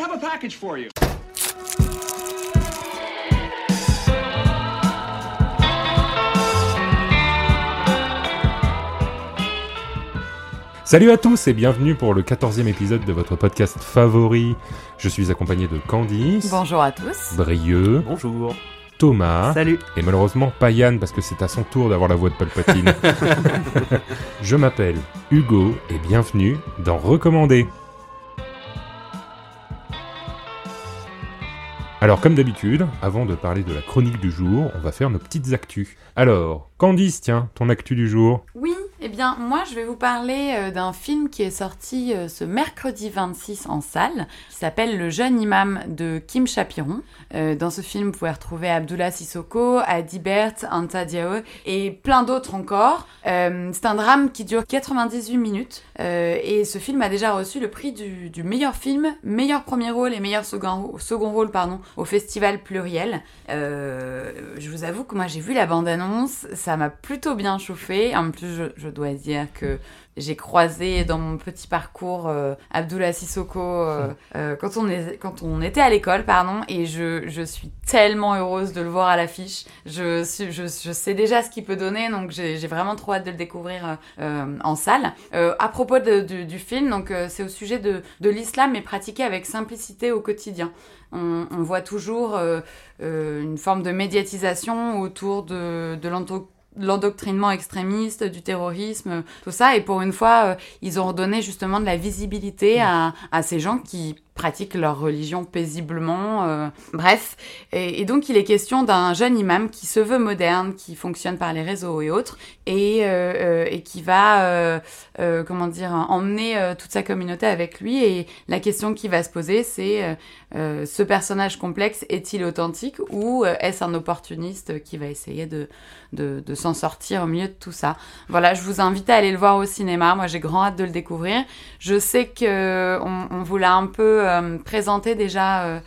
have a package for you. Salut à tous et bienvenue pour le 14e épisode de votre podcast favori. Je suis accompagné de Candice, Bonjour à tous. Brieux, Bonjour. Thomas Salut. et malheureusement pas Yann parce que c'est à son tour d'avoir la voix de Palpatine. Je m'appelle Hugo et bienvenue dans Recommander. Alors comme d'habitude, avant de parler de la chronique du jour, on va faire nos petites actus. Alors, Candice, tiens, ton actu du jour. Oui, eh bien, moi, je vais vous parler euh, d'un film qui est sorti euh, ce mercredi 26 en salle, qui s'appelle Le jeune imam de Kim Chapiron. Euh, dans ce film, vous pouvez retrouver Abdullah Sissoko, Adi Bert, Anta Diao et plein d'autres encore. C'est un drame qui dure 98 minutes et ce film a déjà reçu le prix du, meilleur film, meilleur premier rôle et meilleur second, rôle au festival pluriel. Je vous avoue que moi j'ai vu la bande-annonce, ça m'a plutôt bien chauffé. En plus, je, dois dire que j'ai croisé dans mon petit parcours euh, Abdullah Sissoko euh, euh, quand, on est, quand on était à l'école, pardon, et je, je suis tellement heureuse de le voir à l'affiche. Je, suis- je, je sais déjà ce qu'il peut donner, donc j'ai vraiment trop hâte de le découvrir euh, en salle. À propos de- du- du film, donc c'est au sujet de, de l'islam, mais pratiqué avec simplicité au quotidien. On, on voit toujours une forme de médiatisation autour de, de l'ento- l'endoctrinement extrémiste, du terrorisme, tout ça. Et pour une fois, euh, ils ont redonné justement de la visibilité à, à ces gens qui pratiquent leur religion paisiblement. euh, bref. Et, donc, il est question d'un jeune imam qui se veut moderne, qui fonctionne par les réseaux et autres, et, euh, euh, qui va, comment dire, emmener toute sa communauté avec lui. Et la question qui va se poser, c'est ce personnage complexe est-il authentique ou est-ce un opportuniste qui va essayer de s'en sortir au milieu de tout ça? Voilà, je vous invite à aller le voir au cinéma. Moi, j'ai grand hâte de le découvrir. Je sais que on, on vous l'a un peu euh, présenté déjà. euh,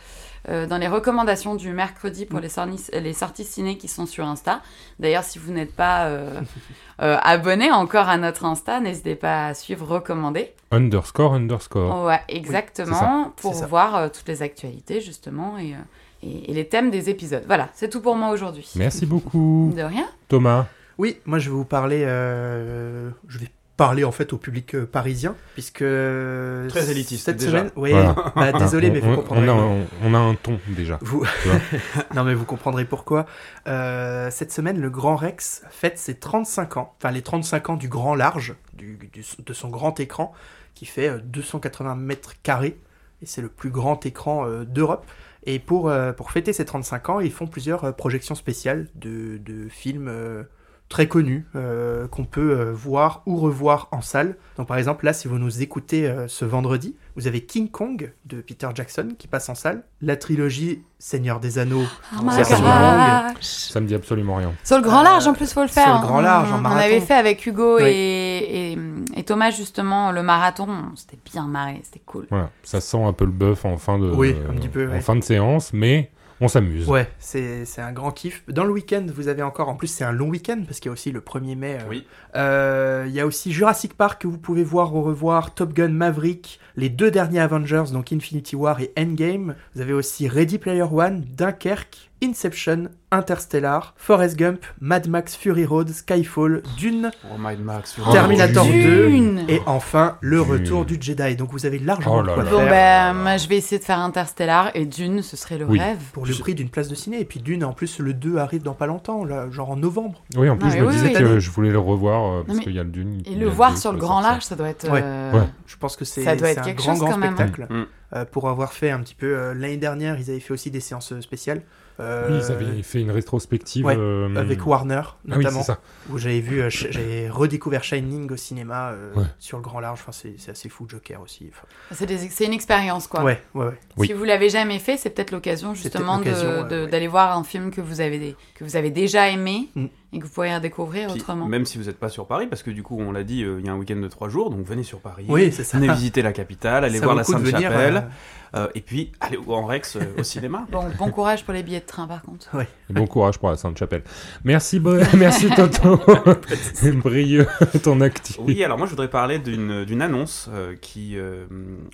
euh, dans les recommandations du mercredi pour les, sorties, les sorties ciné qui sont sur Insta. D'ailleurs, si vous n'êtes pas euh, euh, abonné encore à notre Insta, n'hésitez pas à suivre Recommander. Underscore, underscore. Ouais, exactement, pour voir euh, toutes les actualités justement et, euh, et, et les thèmes des épisodes. Voilà, c'est tout pour moi aujourd'hui. Merci beaucoup. De rien. Thomas, Oui, moi je vais vous parler. euh, je vais parler en fait au public euh, parisien, puisque. Très élitiste, Cette déjà. semaine. Oui, Voilà. bah, désolé, on, mais vous comprendrez. on a, un- on a un ton déjà. Vous... Non, mais vous comprendrez pourquoi. Euh, cette semaine, le Grand Rex fête ses 35 ans, enfin les 35 ans du Grand Large, du, du- de son grand écran, qui fait euh, 280 mètres carrés, et c'est le plus grand écran euh, d'Europe. Et pour, euh, pour fêter ces 35 ans, ils font plusieurs euh, projections spéciales de, de films euh, très connus euh, qu'on peut euh, voir ou revoir en salle. Donc par exemple, là, si vous nous écoutez euh, ce vendredi, vous avez King Kong de Peter Jackson qui passe en salle, la trilogie Seigneur des Anneaux Oh gosh. Ça me dit absolument rien. Sur le grand large, en plus, faut le sur faire. le grand large, en on, avait fait avec Hugo Oui. et, et, et Thomas justement le marathon. On s'était bien marré, c'était cool. Voilà, ça sent un peu le bœuf en fin de, Oui, un petit peu, en fin de séance, mais on s'amuse. Ouais, c'est c'est un grand kiff. Dans le week-end, vous avez encore, en plus c'est un long week-end, parce qu'il y a aussi le 1er mai. euh, Oui. euh, il y a aussi Jurassic Park que vous pouvez voir ou revoir, Top Gun Maverick, les deux derniers Avengers, donc Infinity War et Endgame. Vous avez aussi Ready Player One, Dunkerque, Inception, Interstellar, Forrest Gump, Mad Max Fury Road, Skyfall, Dune, Oh, Max. Oh, Terminator Dune. 2 et enfin le Dune. retour du Jedi. Donc vous avez largement Oh de là quoi là. Bon, faire. ben, moi, je vais essayer de faire Interstellar et Dune, ce serait le Oui. rêve. Pour le prix d'une place de ciné. Et puis Dune, en plus, le 2 arrive dans pas longtemps, là, genre en novembre. Oui, en plus, je me oui, disais oui. que je voulais le revoir euh, parce qu'il y a le Dune. Et le voir sur le grand large, ça doit être. Ouais. euh, Ouais. Je pense que c'est Ça doit c'est être un quelque grand, chose, grand même. spectacle. Euh, pour avoir fait un petit peu... euh, L'année dernière, ils avaient fait aussi des séances euh, spéciales. Euh, Oui, ils avaient fait une rétrospective. ouais, euh, Avec Warner, Ah oui, notamment. ça. où j'avais vu... euh, j'avais redécouvert Shining au cinéma euh, Ouais. sur le grand large. Enfin, c'est assez fou, Joker aussi. Enfin, C'est une expérience, quoi. ouais, ouais, ouais. Oui. Si vous l'avez jamais fait, c'est peut-être l'occasion justement de- de- d'aller voir un film que vous avez, que vous avez déjà aimé Mm. Et que vous pourriez redécouvrir Puis, autrement. même si vous n'êtes pas sur Paris, parce que du coup, on l'a dit, euh, il y a un week-end de trois jours, donc venez sur Paris. Oui, c'est ça. Venez visiter la capitale, allez Ça voir la Sainte-Chapelle, euh, et puis allez au Grand Rex euh, au cinéma. Bon, bon courage pour les billets de train par contre. Et bon courage pour la Sainte-Chapelle. Merci, Bo- merci Toto. Brilleux ton actu. Oui, alors moi je voudrais parler d'une d'une annonce euh, qui, euh,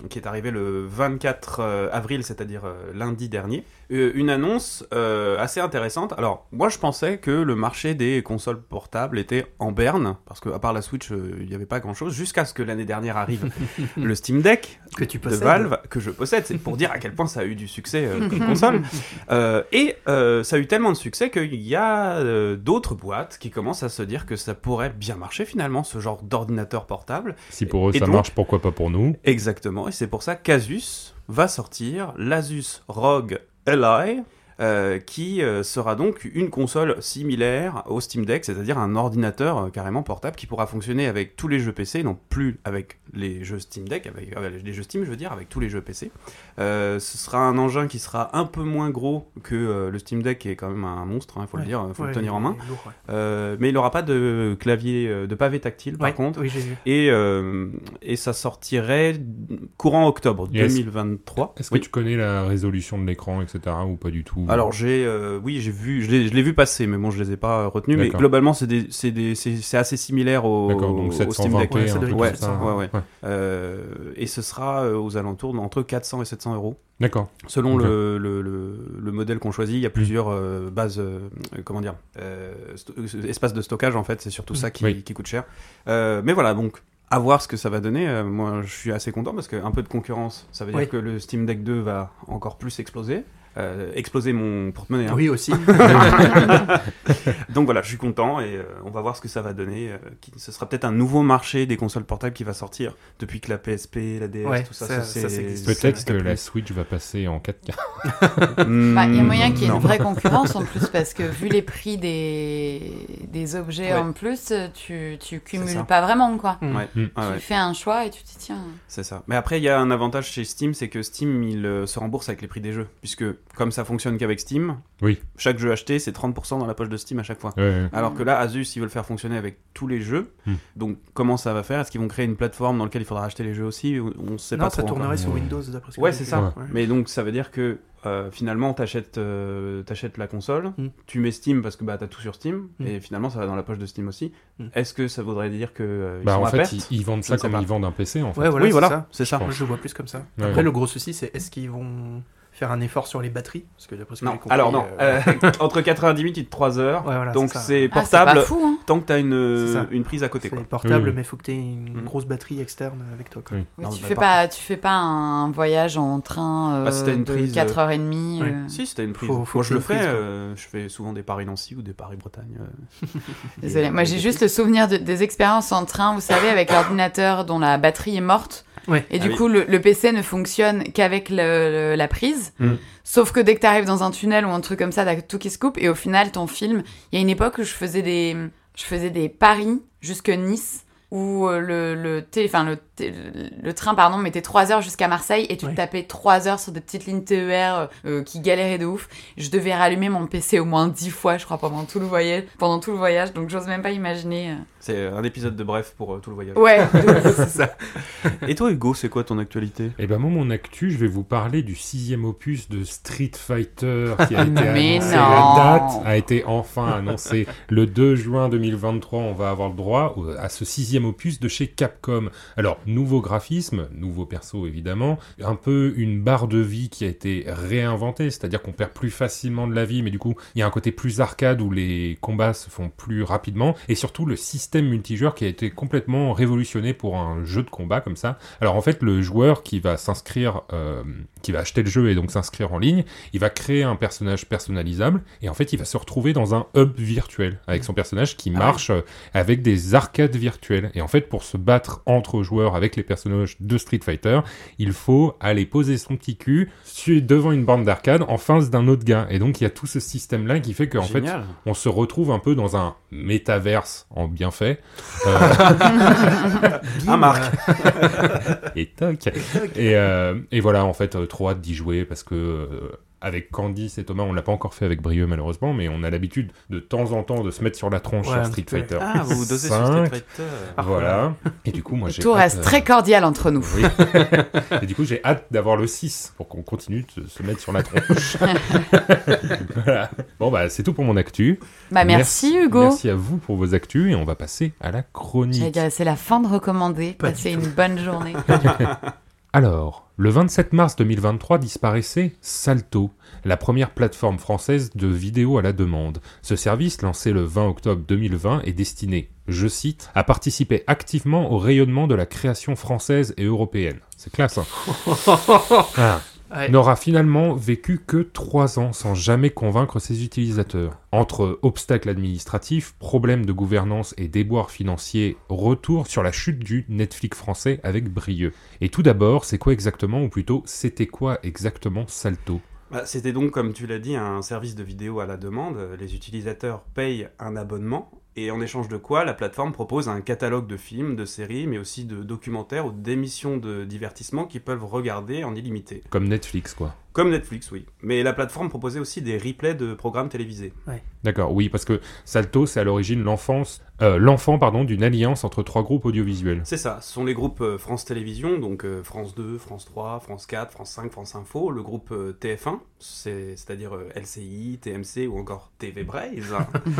qui est arrivée le 24 euh, avril, c'est-à-dire euh, lundi dernier. Une annonce euh, assez intéressante. Alors moi je pensais que le marché des consoles portables était en berne, parce qu'à part la Switch, euh, il n'y avait pas grand-chose, jusqu'à ce que l'année dernière arrive le Steam Deck que tu de possèdes. Valve que je possède. C'est pour dire à quel point ça a eu du succès euh, comme console. Euh, et euh, ça a eu tellement de succès qu'il y a euh, d'autres boîtes qui commencent à se dire que ça pourrait bien marcher finalement, ce genre d'ordinateur portable. Si pour eux Et ça donc- marche, pourquoi pas pour nous? Exactement, et c'est pour ça qu'Asus va sortir l'Asus ROG Ally, euh, qui euh, sera donc une console similaire au Steam Deck, c'est-à-dire un ordinateur euh, carrément portable qui pourra fonctionner avec tous les jeux PC, non plus avec les jeux Steam Deck, avec euh, les jeux Steam, je veux dire, avec tous les jeux PC. Euh, ce sera un engin qui sera un peu moins gros que euh, le Steam Deck, qui est quand même un monstre, il faut le dire, il faut Ouais, le tenir en main. est lourd, ouais. Euh, mais il n'aura pas de clavier, de pavé tactile par contre. Oui, j'ai vu. Et, euh, et ça sortirait courant octobre Yes. 2023. Est-ce que tu connais la résolution de l'écran, etc. ou pas du tout Alors j'ai, euh, oui, j'ai vu, je l'ai, vu passer, mais bon, je les ai pas euh, retenus. Mais globalement, c'est des, c'est des, c'est, c'est assez similaire au, D'accord, donc au Steam 720p, Deck. Ouais, Ouais, comme ça. 720, ouais, ouais. Euh, et ce sera aux alentours d'entre 400 et 700 euros. D'accord. Selon le, le, le, le modèle qu'on choisit, il y a plusieurs euh, bases, euh, comment dire, euh, espaces de stockage en fait, c'est surtout ça qui, Oui. qui coûte cher. Euh, mais voilà, donc à voir ce que ça va donner. Euh, moi, je suis assez content parce qu'un peu de concurrence, ça veut dire que le Steam Deck 2 va encore plus exploser. Euh, exploser mon porte-monnaie. hein. Oui, aussi. Donc voilà, je suis content et euh, on va voir ce que ça va donner. euh, qui- ce sera peut-être un nouveau marché des consoles portables qui va sortir depuis que la PSP, la DS, Ouais, tout ça, ça- ça, Peut-être que la. Switch va passer en 4K. Bah, Il y a Hmm, moyen qu'il y ait non. une vraie concurrence en plus, parce que vu les prix des, des objets Ouais. en plus, tu, tu cumules pas vraiment quoi. Mm. Ouais, Mm. ouais, tu ouais. fais un choix et tu te dis tiens. C'est ça. Mais après, il y a un avantage chez Steam, c'est que Steam, il se rembourse avec les prix des jeux. Puisque, comme ça fonctionne qu'avec Steam, Oui. chaque jeu acheté, c'est 30% dans la poche de Steam à chaque fois. Ouais, ouais. Alors que là, Asus, ils veulent faire fonctionner avec tous les jeux. Hmm. Donc, comment ça va faire? Est-ce qu'ils vont créer une plateforme dans laquelle il faudra acheter les jeux aussi? On ne sait non, pas ça trop tournerait encore. sur. Windows d'après ce que Ouais, c'est ça. Ouais. Mais donc, ça veut dire que euh, finalement, t'achètes euh, t'achètes la console, Hmm. tu mets Steam parce que bah, t'as tout sur Steam, Hmm. et finalement, ça va dans la poche de Steam aussi. Hmm. Est-ce que ça voudrait dire que euh, ils Bah, sont en à fait, perte? ils, ils vendent ça comme ils vendent un PC, en fait. Ouais, voilà, Oui, voilà, c'est ça. Je Moi, je le vois plus comme ça. Ouais, Après, ouais. le gros souci, c'est est-ce qu'ils vont faire un effort sur les batteries Parce que d'après ce que j'ai Non, compris, alors non. euh, Euh, entre 90 minutes et 3 heures. Ouais, voilà, donc c'est Ah, portable pas fou hein. tant que t'as une, C'est ça. une prise à côté. c'est portable, Oui. mais il faut que tu aies une Mm. grosse batterie externe avec toi. Quoi. Oui. Oui, Non, tu bah, fais pas tu fais pas un voyage en train euh, Bah, si une de prise, 4h30 euh, euh, Si, si t'as une prise. Faut- faut Moi je le une fais, euh, je fais souvent des Paris-Nancy ou des Paris-Bretagne. Désolée, Et, moi j'ai juste le souvenir de- des expériences en train, vous savez, avec l'ordinateur dont la batterie est morte. Ouais. Et Ah du oui. coup, le, le PC ne fonctionne qu'avec le- le- la prise. Mm. Sauf que dès que tu arrives dans un tunnel ou un truc comme ça, t'as tout qui se coupe. Et au final, ton film, il y a une époque où je faisais des, je faisais des paris jusque Nice, où euh, le, le, té- enfin, le, le train pardon, mettait 3 heures jusqu'à Marseille et tu Ouais. te tapais 3 heures sur des petites lignes TER euh, qui galéraient de ouf. Je devais rallumer mon PC au moins 10 fois, je crois, pendant tout le voyage. Pendant tout le voyage donc j'ose même pas imaginer. euh. C'est un épisode de bref pour euh, tout le voyage. Ouais, c'est ça. Et toi Hugo, c'est quoi ton actualité? Et ben moi, mon actu, je vais vous parler du sixième opus de Street Fighter qui a été Mais annoncé. non. La date a été enfin annoncée le 2 juin 2023. On va avoir le droit à ce sixième opus de chez Capcom. Alors, nouveau graphisme, nouveau perso évidemment, un peu une barre de vie qui a été réinventée, c'est-à-dire qu'on perd plus facilement de la vie, mais du coup, il y a un côté plus arcade où les combats se font plus rapidement, et surtout le système multijoueur qui a été complètement révolutionné pour un jeu de combat comme ça. Alors en fait, le joueur qui va s'inscrire, euh, qui va acheter le jeu et donc s'inscrire en ligne, il va créer un personnage personnalisable et en fait, il va se retrouver dans un hub virtuel avec son personnage qui Ah marche avec des arcades virtuelles. Et en fait, pour se battre entre joueurs avec les personnages de Street Fighter, il faut aller poser son petit cul devant une borne d'arcade en face d'un autre gars. Et donc, il y a tout ce système-là qui fait qu'en fait, on se retrouve un peu dans un métaverse en bien fait. Euh, Ah, Marc. et toc. Et, euh, et voilà, en fait, euh, trop hâte d'y jouer parce que euh, avec Candice et Thomas, on l'a pas encore fait avec Brieux malheureusement, mais on a l'habitude de temps en temps de se mettre sur la tronche Ouais, sur un Street. Fighter. Ah, vous vous dosez sur 5. Street Fighter. Voilà. Et du coup, moi j'ai. Tout hâte, reste euh, très cordial entre nous. Oui. et du coup, j'ai hâte d'avoir le 6 pour qu'on continue de se mettre sur la tronche. Voilà. Bon, bah, c'est tout pour mon actu. Bah merci, Hugo. Merci à vous pour vos actus et on va passer à la chronique. C'est la fin de recommander. Pas Passez une bonne journée. Alors, le 27 mars 2023 disparaissait Salto, la première plateforme française de vidéo à la demande. Ce service, lancé le 20 octobre 2020, est destiné, je cite, à participer activement au rayonnement de la création française et européenne. C'est classe, hein Ah. Ouais. N'aura finalement vécu que trois ans sans jamais convaincre ses utilisateurs. Entre obstacles administratifs, problèmes de gouvernance et déboires financiers, retour sur la chute du Netflix français avec Brieux. Et tout d'abord, c'est quoi exactement, ou plutôt, c'était quoi exactement Salto? Bah, C'était donc, comme tu l'as dit, un service de vidéo à la demande. Les utilisateurs payent un abonnement et en échange de quoi la plateforme propose un catalogue de films, de séries, mais aussi de documentaires ou d'émissions de divertissement qu'ils peuvent regarder en illimité. Comme Netflix, quoi. Comme Netflix, oui. Mais la plateforme proposait aussi des replays de programmes télévisés. D'accord, oui, parce que Salto, c'est à l'origine l'enfance, euh, l'enfant, pardon, d'une alliance entre trois groupes audiovisuels. C'est ça, ce sont les groupes euh, France Télévisions, donc euh, France 2, France 3, France 4, France 5, France Info, le groupe euh, TF1, c'est- c'est-à-dire LCI, TMC ou encore TV Braise,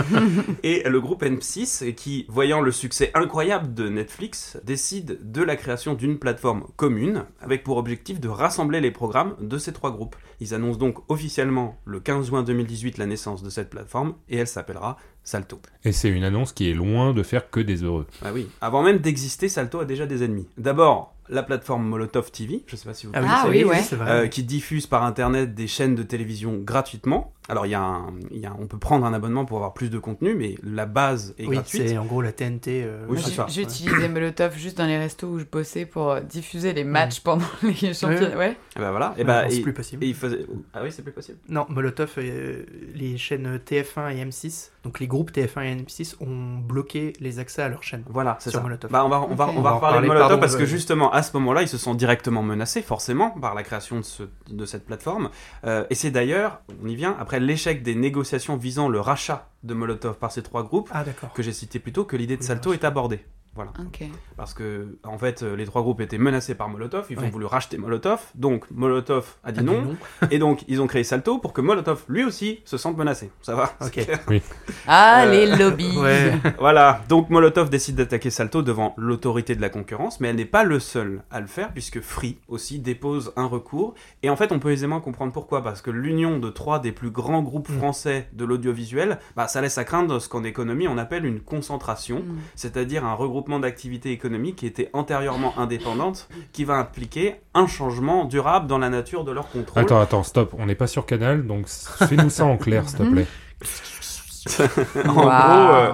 et le groupe M6 qui, voyant le succès incroyable de Netflix, décide de la création d'une plateforme commune avec pour objectif de rassembler les programmes de ces trois groupes. Ils annoncent donc officiellement le 15 juin 2018 la naissance de cette plateforme et elle s'appellera Salto. Et c'est une annonce qui est loin de faire que des heureux. Ah oui, avant même d'exister, Salto a déjà des ennemis. D'abord, la plateforme Molotov TV, je sais pas si vous Ah oui, Ah c'est- oui, ouais. c'est vrai. euh, qui diffuse par internet des chaînes de télévision gratuitement. Alors il y a un, il y a, on peut prendre un abonnement pour avoir plus de contenu, mais la base est oui, gratuite. c'est en gros la TNT. euh, Oui, utilisé Molotov juste dans les restos où je bossais pour euh, diffuser les matchs pendant les championnats. Ouais. Et bah voilà. Et Ouais, bah non, c'est et- plus possible. et il faisait. Ah oui, c'est plus possible. Non, Molotov, euh, les chaînes TF1 et M6, donc les groupes TF1 et M6 ont bloqué les accès à leurs chaînes. Voilà, c'est Sur ça. Molotov. Bah on va on va Ok. on va On va reparler de Molotov pardon, parce que justement à ce moment-là ils se sont directement menacés forcément par la création de ce de cette plateforme. Euh, et c'est d'ailleurs, on y vient, après l'échec des négociations visant le rachat de Molotov par ces trois groupes Ah que j'ai cité plus tôt que l'idée de Salto est abordée. Ok. Parce que, en fait, euh, les trois groupes étaient menacés par Molotov, ils ont voulu racheter Molotov, donc Molotov a dit Ah, non, et donc ils ont créé Salto pour que Molotov, lui aussi, se sente menacé. Ça va Ok. c'est clair Ah, Euh, les lobbies. Ouais. Voilà, donc Molotov décide d'attaquer Salto devant l'autorité de la concurrence, mais elle n'est pas le seul à le faire, puisque Free aussi dépose un recours, et en fait on peut aisément comprendre pourquoi, parce que l'union de trois des plus grands groupes Mm. français de l'audiovisuel, bah, ça laisse à craindre ce qu'en économie on appelle une concentration, Mm. c'est-à-dire un regroupement d'activités économiques qui étaient antérieurement indépendantes, qui va impliquer un changement durable dans la nature de leur contrôle. Attends, attends, stop, on n'est pas sur Canal, donc fais-nous ça en clair, s'il te plaît. en gros, euh,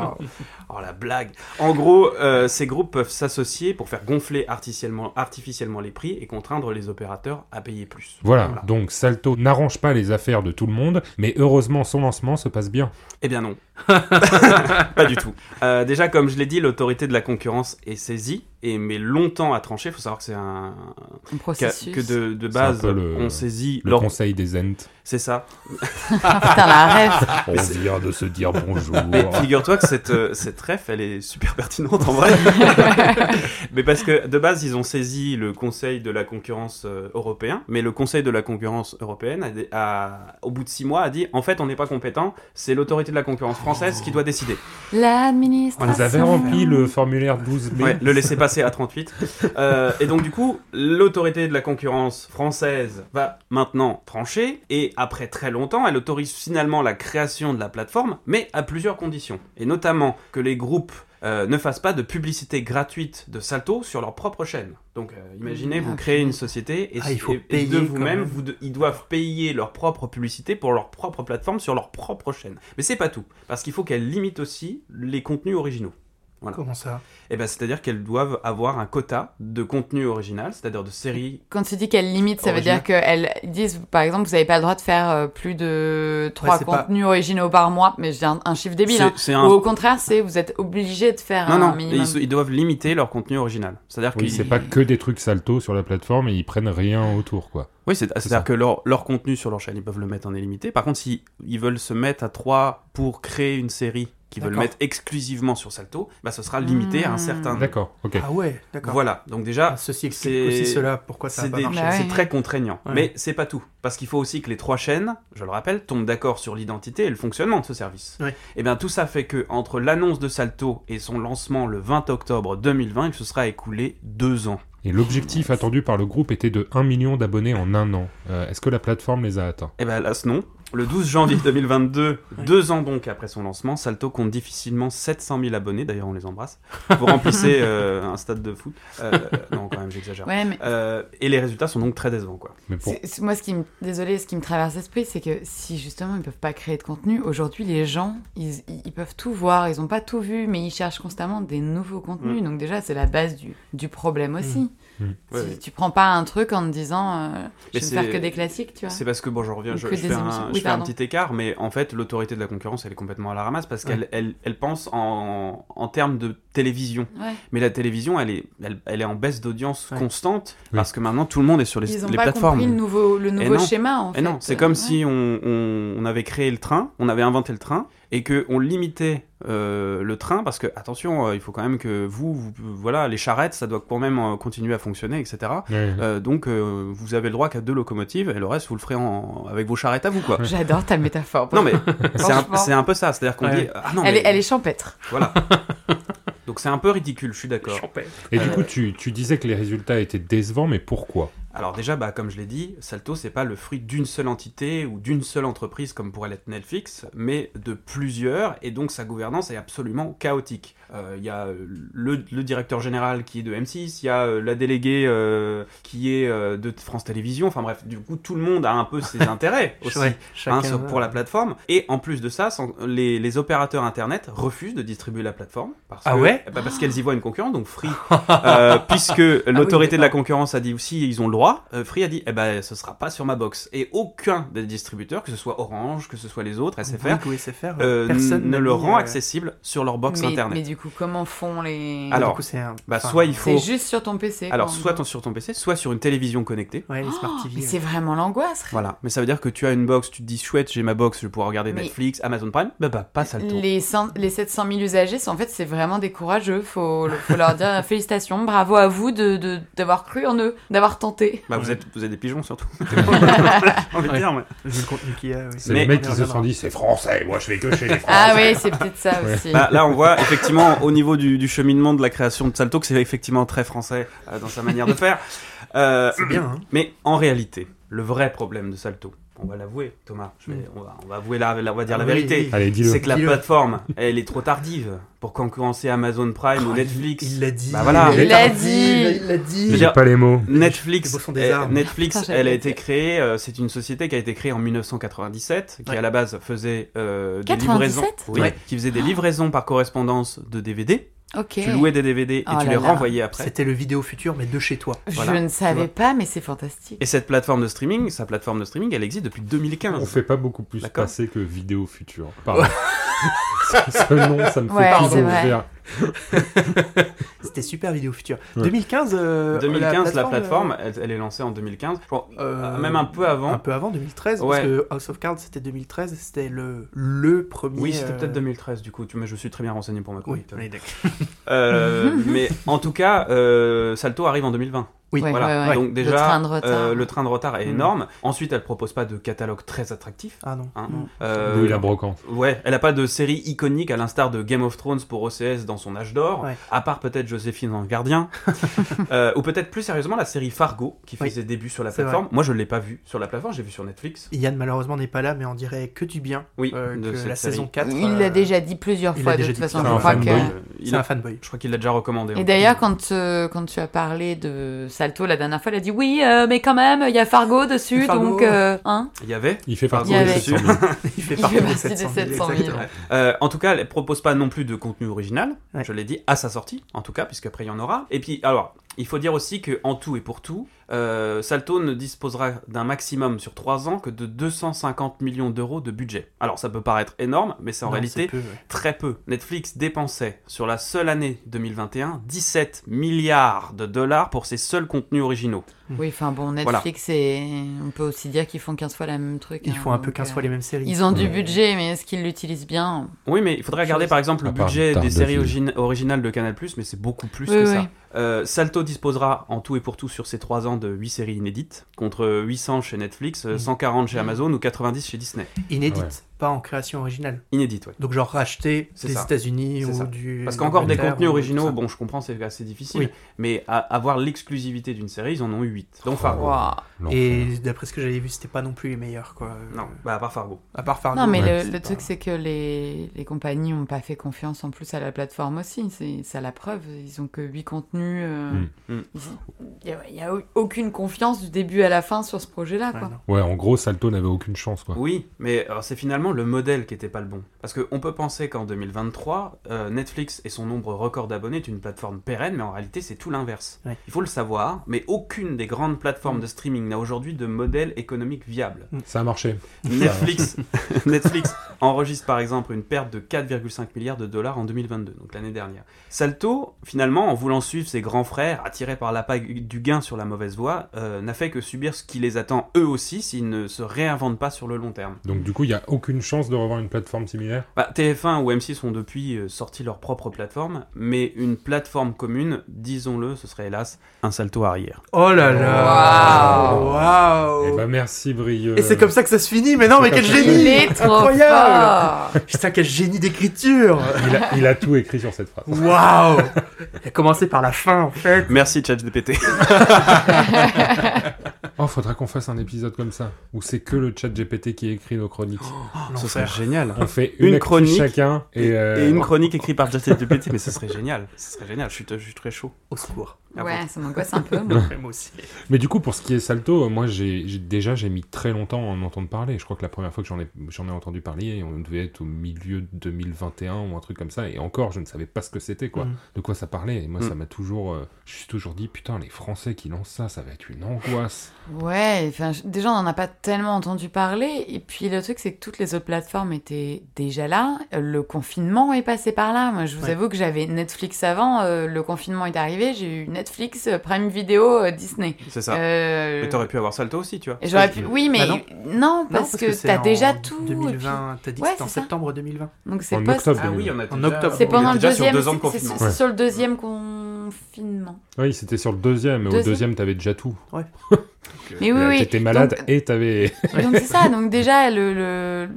oh la blague. En gros, euh, ces groupes peuvent s'associer pour faire gonfler artificiellement, artificiellement les prix et contraindre les opérateurs à payer plus. Voilà, donc Salto n'arrange pas les affaires de tout le monde, mais heureusement son lancement se passe bien. Eh bien non. pas du tout. Euh, déjà, comme je l'ai dit, l'autorité de la concurrence est saisie et met longtemps à trancher. Il faut savoir que c'est un Un que, processus. que de, de C'est un base peu le- on saisit Le leur- conseil des Ent. C'est ça. Ah, putain, la rêve. On vient de se dire bonjour. Mais figure-toi que cette, euh, cette ref, elle est super pertinente en vrai. mais parce que de base, ils ont saisi le Conseil de la concurrence euh, européen, mais le Conseil de la concurrence européenne, a, dé- a- au bout de six mois, a dit en fait, on n'est pas compétent, c'est l'autorité de la concurrence française qui doit décider. L'administration. Vous avez rempli le formulaire 12B Ouais, le laisser passer à 38. Euh, et donc, du coup, l'autorité de la concurrence française va maintenant trancher, et après très longtemps, elle autorise finalement la création de la plateforme, mais à plusieurs conditions. Et notamment que les groupes euh, ne fassent pas de publicité gratuite de Salto sur leur propre chaîne. Donc, euh, imaginez, vous créez une société et, Ah, il faut et- et payer de vous-même, même. vous de- ils doivent payer leur propre publicité pour leur propre plateforme sur leur propre chaîne. Mais c'est pas tout, parce qu'il faut qu'elle limite aussi les contenus originaux. Comment ça Et ben, c'est-à-dire qu'elles doivent avoir un quota de contenu original, c'est-à-dire de séries. Quand tu dis qu'elles limitent, ça veut dire qu'elles disent, par exemple, vous n'avez pas le droit de faire euh, plus de trois pas- contenus originaux par mois, mais j'ai un, un chiffre débile. Hein. Ou au contraire, c'est vous êtes obligé de faire Non, un non, minimum. ils, ils doivent limiter leur contenu original. C'est-à-dire Oui, qu'ils- c'est pas que des trucs salto sur la plateforme et ils prennent rien autour, quoi. Oui, c'est-à-dire que leur, leur contenu sur leur chaîne, ils peuvent le mettre en illimité. Par contre, si ils veulent se mettre à trois pour créer une série qu'ils veulent mettre exclusivement sur Salto, bah, ce sera limité à un Mmh. certain. D'accord, ok. Ah ouais, d'accord. Voilà, donc déjà, Ah, Ceci explique c'est- aussi cela, pourquoi ça a pas des- marché. C'est très contraignant. Ouais. Mais c'est pas tout. Parce qu'il faut aussi que les trois chaînes, je le rappelle, tombent d'accord sur l'identité et le fonctionnement de ce service. Ouais. Et bien tout ça fait que entre l'annonce de Salto et son lancement le 20 octobre 2020, il se sera écoulé deux ans. Et l'objectif attendu par le groupe était de 1 million d'abonnés en un an. Euh, Est-ce que la plateforme les a atteints? Et ben là, non. Le 12 janvier 2022, deux ans donc après son lancement, Salto compte difficilement 700 000 abonnés, d'ailleurs on les embrasse. Vous remplissez euh, un stade de foot. Euh, non, quand même, j'exagère. Ouais, mais Euh, et les résultats sont donc très décevants, quoi. Mais pour... moi, ce qui me, désolé, ce qui me traverse l'esprit, c'est que si justement ils peuvent pas créer de contenu, aujourd'hui les gens, ils, ils peuvent tout voir, ils ont pas tout vu, mais ils cherchent constamment des nouveaux contenus. Mm. Donc déjà, c'est la base du, du problème aussi. Ouais, Si ouais. tu prends pas un truc en te disant, euh, je vais me faire que des classiques, tu vois. C'est parce que, bon, je reviens, je, fais, un, Oui, je fais un pardon. petit écart, mais en fait, l'autorité de la concurrence, elle est complètement à la ramasse parce qu'elle elle, elle pense en, en termes de télévision. Ouais. Mais la télévision, elle est, elle, elle est en baisse d'audience Ouais. constante Oui. parce que maintenant, tout le monde est sur les, Ils ont les pas plateformes. compris le nouveau, le nouveau non. schéma en Et fait. non, c'est comme Ouais. si on, on- on avait créé le train, on avait inventé le train, et que on limitait euh, le train parce que attention, euh, il faut quand même que vous, vous- voilà, les charrettes, ça doit quand même euh, continuer à fonctionner, etc. Ouais. Euh, donc euh, vous avez le droit qu'à deux locomotives et le reste vous le ferez en- avec vos charrettes à vous quoi. J'adore ta métaphore. Non mais c'est un, un peu ça, c'est-à-dire qu'on Ouais. dit ah non elle, mais est, elle est champêtre. voilà. Donc c'est un peu ridicule, je suis d'accord. Et du Euh, coup, tu, tu disais que les résultats étaient décevants, mais pourquoi? Alors déjà, bah, comme je l'ai dit, Salto, c'est pas le fruit d'une seule entité ou d'une seule entreprise comme pourrait l'être Netflix, mais de plusieurs, et donc sa gouvernance est absolument chaotique. Euh, Il y a euh, le, le directeur général qui est de M6, il y a euh, la déléguée euh, qui est euh, de France Télévisions, enfin bref, du coup tout le monde a un peu ses intérêts aussi. Ouais, hein, sur- pour la plateforme et en plus de ça sans- les, les opérateurs internet refusent de distribuer la plateforme parce Ah que- ouais bah, parce qu'elles y voient une concurrente donc Free euh, puisque l'autorité de la concurrence a dit aussi ils ont le droit euh, Free a dit eh ben ce sera pas sur ma box et aucun des distributeurs que ce soit Orange que ce soit les autres SFR Bouygues ou SFR, euh, personne ne le rend euh, accessible sur leur box mais, internet mais du coup, comment font les. Alors, du coup, c'est un- bah enfin, soit il faut C'est juste sur ton PC. alors soit ton- sur ton PC soit sur une télévision connectée Ouais, les Smart Oh, TV. mais ouais. c'est vraiment l'angoisse. voilà mais ça veut dire que tu as une box tu te dis chouette j'ai ma box je vais pouvoir regarder Mais- Netflix Amazon Prime bah, bah pas ça le tour Les, 100 les 700 000 usagers, c'est- en fait, c'est vraiment des courageux. Faut, faut leur dire félicitations, bravo à vous de de- d'avoir cru en eux, d'avoir tenté. Bah vous êtes vous êtes des pigeons surtout j'ai envie de Ouais. dire, mais- Vu le contenu qu'il y a, oui. C'est Mais- les mecs qui on se sont dit c'est français, moi je vais que chez les Français. Ah oui, c'est peut-être ça aussi. Bah, là, on voit effectivement au niveau du, du cheminement de la création de Salto que c'est effectivement très français euh, dans sa manière de faire. Euh, C'est bien, hein. mais en réalité, le vrai problème de Salto, on va l'avouer, Thomas, je vais- on, va, on va avouer la, la- on va dire la Mm. Ah oui, vérité. oui. C'est que la plateforme, elle est trop tardive pour concurrencer Amazon Prime ou Oh, Netflix. Il l'a dit. Bah voilà. Il l'a dit. dit. Il l'a dit. Dire- pas les mots. Netflix, Les des eh, armes. Netflix, Putain, elle a été dit. créée, euh, c'est une société qui a été créée en 1997, qui Ouais. à la base faisait euh, des 97? livraisons, oui, Ouais. qui faisait des livraisons par correspondance de DVD. Tu louais des DVD et Oh tu là les là. renvoyais après. C'était le vidéo futur, mais de chez toi. Voilà. Je ne savais pas, mais c'est fantastique. Et cette plateforme de streaming, sa plateforme de streaming, elle existe depuis 2015. On fait pas beaucoup plus passer que vidéo future. Pardon. ce nom, ça me fait Ouais, vrai. rire. C'était super vidéo futur. Ouais. 2015. euh, 2015, la euh, plateforme, elle, elle est lancée en 2015. Je crois, euh, même un peu avant. Un peu avant 2013, Ouais. parce que House of Cards c'était 2013, c'était le, le premier. Oui, c'était euh, peut-être 2013 du coup. Tu, mais je suis très bien renseigné pour ma Oui, chronique. d'accord. Euh, mais en tout cas, euh, Salto arrive en 2020. Oui, Ouais, voilà. ouais, ouais. Donc Le déjà, train de retard. euh, le train de retard est Mm. énorme. Ensuite, elle propose pas de catalogue très attractif. Ah non. hein. non. Euh, Oui, la brocante. Ouais, elle a pas de série iconique à l'instar de Game of Thrones pour OCS dans son âge d'or, Ouais. à part peut-être Joséphine dans le Gardien, Euh, ou peut-être plus sérieusement la série Fargo qui fait Oui. ses débuts sur la plateforme. Moi, je l'ai pas vu sur la plateforme, j'ai vu sur Netflix. Yann malheureusement n'est pas là, mais on dirait que du bien. Oui, euh, de que la série. saison 4. Il l'a déjà dit plusieurs il fois, de toute façon. Je crois C'est que. un il un fanboy. Je crois qu'il l'a déjà recommandé. Et d'ailleurs, quand, quand tu as parlé de Salto, la dernière fois, elle a dit oui, euh, mais quand même, il y a Fargo dessus, Fargo. donc. euh, hein Il y avait Il fait partie Il y des avait. 700 000. Il fait Il partie des 700 000, 700 000. exactement. Euh, en tout cas, elle propose pas non plus de contenu original, Ouais. je l'ai dit, à sa sortie, en tout cas, puisqu'après il y en aura. Et puis, alors, il faut dire aussi que en tout et pour tout, euh, Salto ne disposera d'un maximum sur 3 ans que de 250 millions d'euros de budget. Alors, ça peut paraître énorme, mais c'est en Non, réalité c'est peu, ouais. très peu. Netflix dépensait sur la seule année 2021 17 milliards de dollars pour ses seuls contenus originaux. Oui, enfin bon, Netflix, et on peut aussi dire qu'ils font 15 fois le même truc. Ils hein, font un peu donc, 15 euh, fois les mêmes séries. Ils ont du budget, mais est-ce qu'ils l'utilisent bien? Oui, mais il faudrait regarder Chose. par exemple le budget des séries origina- originales de Canal+, mais c'est beaucoup plus Oui, que oui. ça. Euh, Salto disposera en tout et pour tout sur ces 3 ans de 8 séries inédites, contre 800 chez Netflix, euh, Mm. 140 chez Amazon ou 90 chez Disney. Inédites, Ouais. Pas en création originale. Inédites, ouais. Donc genre racheter C'est des. États-Unis ou ça. du. Parce qu'encore des contenus originaux, bon, je comprends, c'est assez difficile, Oui. mais à- avoir l'exclusivité d'une série, ils en ont eu 8. Donc Fargo. L'enfer. Et d'après ce que j'avais vu, c'était pas non plus les meilleurs quoi. Non, bah à part Fargo. À part Fargo. Non, mais Ouais, le, c'est le pas- truc, c'est que les, les compagnies n'ont pas fait confiance en plus à la plateforme aussi. C'est ça la preuve. Ils ont que 8 contenus. euh, Mm. Mm. Il n'y a, aucune confiance du début à la fin sur ce projet-là. Ouais, quoi. non. Ouais, en gros, Salto n'avait aucune chance, quoi. Oui, mais alors, c'est finalement le modèle qui était pas le bon. Parce qu'on peut penser qu'en 2023, euh, Netflix et son nombre record d'abonnés est une plateforme pérenne, mais en réalité c'est tout l'inverse. Ouais. Il faut le savoir, mais aucune des grandes plateformes de streaming n'a aujourd'hui de modèle économique viable. Ça a marché. Netflix, Netflix enregistre par exemple une perte de 4,5 milliards de dollars en 2022, donc l'année dernière. Salto, finalement, en voulant suivre ses grands frères, attirés par l'appât du gain sur la mauvaise voie, euh, n'a fait que subir ce qui les attend eux aussi s'ils ne se réinventent pas sur le long terme. Donc, du coup, il n'y a aucune chance de revoir une plateforme similaire? Bah, TF1 ou M6 ont depuis euh, sorti leur propre plateforme, mais une plateforme commune, disons-le, ce serait hélas un salto arrière. Oh là là. Waouh. Eh ben, merci, Brieux. Et c'est comme ça que ça se finit. Mais non, mais quel génie Il est trop Incroyable. Putain, quel génie d'écriture. il, a, il a tout écrit sur cette phrase. Waouh. Il a commencé par la fin en fait. Merci ChatGPT. Oh, faudra qu'on fasse un épisode comme ça, où c'est que le chat GPT qui écrit nos chroniques. Ce serait génial. On fait Une chronique chacun et, euh, Et une chronique écrite par ChatGPT, mais ce serait génial. Ce serait génial, je suis, je suis très chaud. Au secours. Ah Ouais, ça m'angoisse un peu. moi. Moi aussi. Mais du coup, pour ce qui est Salto, moi, j'ai déjà, j'ai mis très longtemps à en entendre parler. Je crois que la première fois que j'en ai, j'en ai entendu parler, on devait être au milieu de 2021 ou un truc comme ça. Et encore, je ne savais pas ce que c'était, quoi. Mm. De quoi ça parlait. Et moi, Mm. ça m'a toujours... euh, je suis toujours dit, putain, les Français qui lancent ça, ça va être une angoisse. Ouais, enfin, déjà, on n'en a pas tellement entendu parler. Et puis, le truc, c'est que toutes les autres plateformes étaient déjà là. Euh, Le confinement est passé par là. Moi, je vous Ouais. avoue que j'avais Netflix avant. euh, le confinement est arrivé. J'ai eu Netflix, euh, Prime Video, euh, Disney. C'est ça. Euh, Mais t'aurais pu avoir Salto aussi, tu vois. et J'aurais pu. Oui, mais Bah non, non. parce, Non, que, t'as déjà tout. et puis- 2020, t'as dit Ouais, que c'était en ça. septembre 2020. Donc, c'est En post- octobre Ah oui, 2020. on a En déjà- octobre. C'est pendant le sur deuxième. deux ans de c'est-. C'est Ouais. sur le deuxième confinement. Oui, c'était sur le deuxième. Et au Deuxième. t'avais déjà tout. Mais oui, Là, oui. T'étais malade et t'avais... Donc c'est ça, donc déjà, le, le-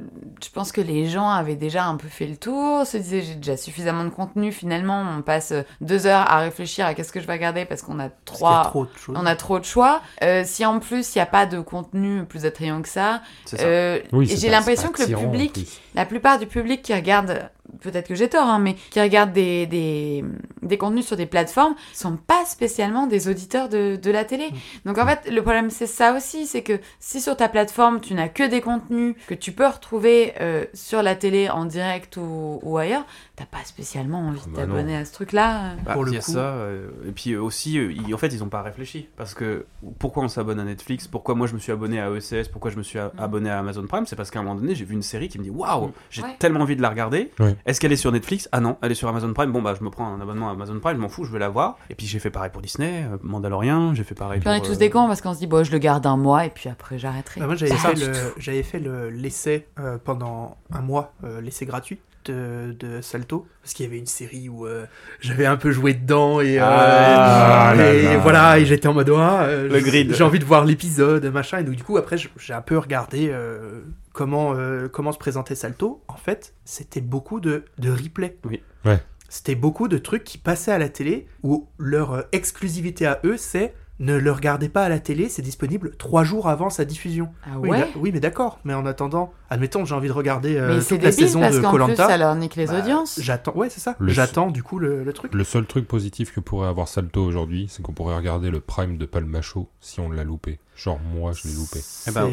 je pense que les gens avaient déjà un peu fait le tour, se disaient j'ai déjà suffisamment de contenu, finalement on passe deux heures à réfléchir à qu'est-ce que je vais regarder parce qu'on a Parce qu'il y a trois... trop de choses. On a trop de choix. Euh, si en plus il n'y a pas de contenu plus attrayant que ça, euh, Oui, j'ai l'impression que le public, la plupart du public qui regarde, peut-être que j'ai tort, hein, mais qui regarde des, des, des contenus sur des plateformes, sont pas spécialement des auditeurs de, de la télé. Donc en fait, le problème c'est ça aussi, c'est que si sur ta plateforme tu n'as que des contenus que tu peux retrouver euh, sur la télé en direct ou, ou ailleurs, t'as pas spécialement envie de Bah non. t'abonner à ce truc-là. Bah, pour le il y a coup. ça, euh, et puis euh, aussi, euh, ils- en fait, ils n'ont pas réfléchi. Parce que pourquoi on s'abonne à Netflix? Pourquoi moi je me suis abonné à ECS Pourquoi je me suis Mm. abonné à Amazon Prime? C'est parce qu'à un moment donné, j'ai vu une série qui me dit Waouh, Mm. j'ai Ouais. tellement envie de la regarder. Ouais. Est-ce qu'elle est sur Netflix? Ah non, elle est sur Amazon Prime. Bon, bah, je me prends un abonnement à Amazon Prime, je m'en fous, je vais la voir. Et puis j'ai fait pareil pour Disney, euh, Mandalorian, j'ai fait pareil Puis pour. on est tous euh, des cons parce qu'on se dit bon je le garde un mois et puis après j'arrêterai. Bah, moi, j'avais fait, le, j'avais fait le, l'essai euh, pendant un mois, euh, l'essai gratuit de, de Salto, parce qu'il y avait une série où euh, j'avais un peu joué dedans et, euh, Ah et là là. voilà, et j'étais en mode ah, euh, Le j'ai- grid. j'ai envie de voir l'épisode, machin, et donc du coup après j'ai un peu regardé euh, comment euh, comment se présentait Salto. En fait, c'était beaucoup de de replay. Oui. Ouais. C'était beaucoup de trucs qui passaient à la télé où leur euh, exclusivité à eux c'est ne le regardez pas à la télé, c'est disponible trois jours avant sa diffusion. Ah Oui, ouais oui, mais d'accord. Mais en attendant, admettons, j'ai envie de regarder euh, toute la saison parce de Colanta. ça leur nique les audiences. J'attends, ouais, c'est ça. Le- J'attends du coup le, le truc. Le seul truc positif que pourrait avoir Salto aujourd'hui, c'est qu'on pourrait regarder le prime de Palmacho si on l'a loupé. Genre, moi, je l'ai loupé. C'est Eh ben,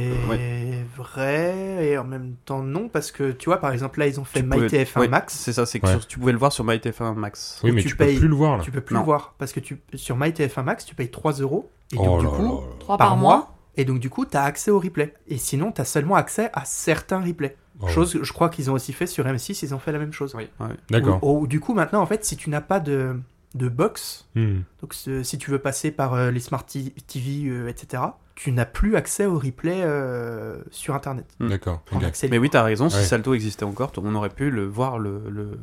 vrai et en même temps non parce que tu vois par exemple là ils ont fait Tu pouvais- MyTF1 ouais, Max. C'est ça, c'est que Ouais. sur- tu pouvais le voir sur MyTF1 Max. Oui, mais tu tu, payes- peux plus le voir là. Tu peux plus Non. le voir parce que tu sur MyTF1 Max tu payes 3 euros et Oh donc du là coup là là. 3 par par, mois. mois. et donc du coup tu as accès au replay et sinon tu as seulement accès à certains replays. Oh, Chose que je crois qu'ils ont aussi fait sur M6 ils ont fait la même chose. Oui, ouais. D'accord. Ou- ou du coup maintenant en fait si tu n'as pas de de box Hmm. donc si tu veux passer par euh, les smart TV euh, etc tu n'as plus accès au replay euh, sur internet. Hmm. D'accord. Mais oui, t'as raison, si Ouais. Salto existait encore, on aurait pu le voir, le, le,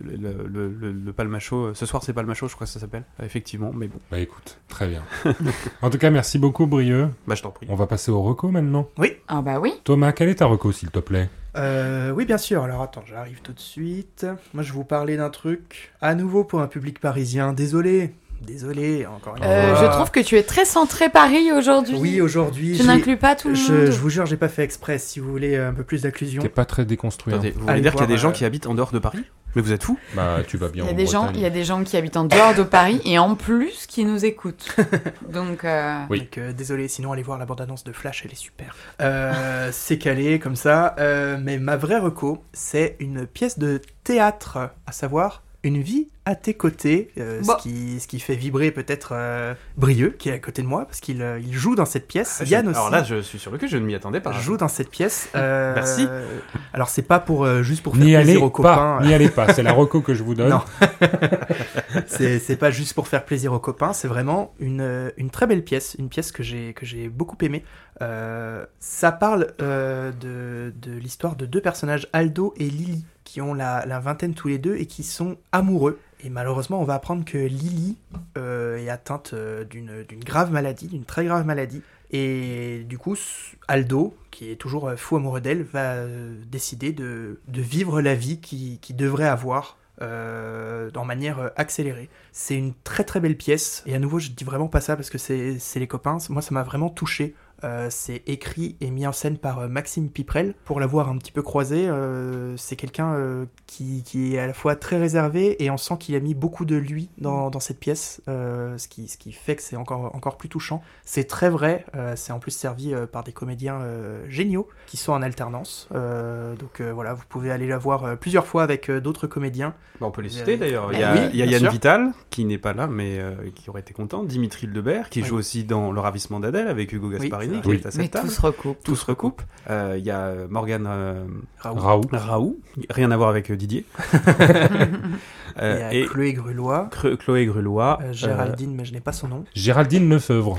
le, le, le, le- le Palmacho. Ce soir, c'est Palmacho, je crois que ça s'appelle. Euh, Effectivement, mais bon, Bah écoute, très bien. en tout cas, merci beaucoup, Brieux. bah je t'en prie. On va passer au reco maintenant. Ah bah oui. Thomas, quel est ta reco, s'il te plaît? Euh, oui, bien sûr. Alors attends, j'arrive tout de suite. Moi, je vais vous parler d'un truc à nouveau pour un public parisien. Désolé, désolé, encore une Euh, fois. je trouve que tu es très centré Paris aujourd'hui. Oui, aujourd'hui, Tu n'inclus pas tout le je, monde. je vous jure, j'ai pas fait exprès. Si vous voulez euh, un peu plus d'inclusion. T'es pas très déconstruit. hein. Attendez, vous Allez voulez dire qu'il y a des gens euh, qui habitent en dehors de Paris? Mais vous êtes fous Bah, tu vas bien Il y, a en des gens, il y a des gens qui habitent en dehors de Paris et en plus qui nous écoutent. Donc, euh, Oui. Donc, euh, désolé, sinon allez voir la bande-annonce de Flash, elle est super. Euh, c'est calé comme ça. Euh, mais ma vraie reco, c'est une pièce de théâtre, à savoir Une vie à tes côtés, euh, Bon. ce, qui, ce qui fait vibrer peut-être euh, Brieux, qui est à côté de moi, parce qu'il euh, il joue dans cette pièce. Ah, Je- Yann aussi Alors là, je suis sur le cul, je ne m'y attendais pas. joue dans cette pièce. Euh, Merci. Alors c'est pas pour euh, juste pour faire N'y allez plaisir aux copains. pas, n'y allez pas. C'est la reco que je vous donne. Non. c'est c'est pas juste pour faire plaisir aux copains, c'est vraiment une, une très belle pièce, une pièce que j'ai que j'ai beaucoup aimée. Euh, ça parle euh, de, de l'histoire de deux personnages, Aldo et Lily, qui ont la, la vingtaine tous les deux et qui sont amoureux. Et malheureusement, on va apprendre que Lily euh, est atteinte euh, d'une grave maladie, d'une très grave maladie. Et du coup, Aldo, qui est toujours euh, fou amoureux d'elle, va décider de, vivre la vie qu'il devrait avoir euh, en manière accélérée. C'est une très très belle pièce. Et à nouveau, je dis vraiment pas ça parce que c'est les copains. Moi, ça m'a vraiment touché. Euh, c'est écrit et mis en scène par euh, Maxime Piprel. Pour l'avoir un petit peu croisé, euh, c'est quelqu'un euh, qui, qui est à la fois très réservé et on sent qu'il a mis beaucoup de lui dans, dans cette pièce, ce, qui, ce qui fait que c'est encore, encore plus touchant. C'est très vrai, c'est en plus servi par des comédiens géniaux qui sont en alternance. Donc voilà, vous pouvez aller la voir plusieurs fois avec d'autres comédiens. Bah, on peut les citer d'ailleurs. Il y Eh a, oui, y a Yann sûr. Vital, qui n'est pas là, mais qui aurait été content. Dimitri Ledebert, qui Oui. joue aussi dans Le Ravissement d'Adèle avec Hugo Gasparini, c'est qui vrai. est à mais cette table. tout se recoupe. Tout se recoupe. Euh, Il y a Morgane euh, Raoult. Raoult. Raoult, rien à voir avec euh, Didier. Il y Euh, a et Chloé Grulois, Cre- Chloé Grulois. euh, euh, Géraldine, mais je n'ai pas son nom. Géraldine Lefebvre.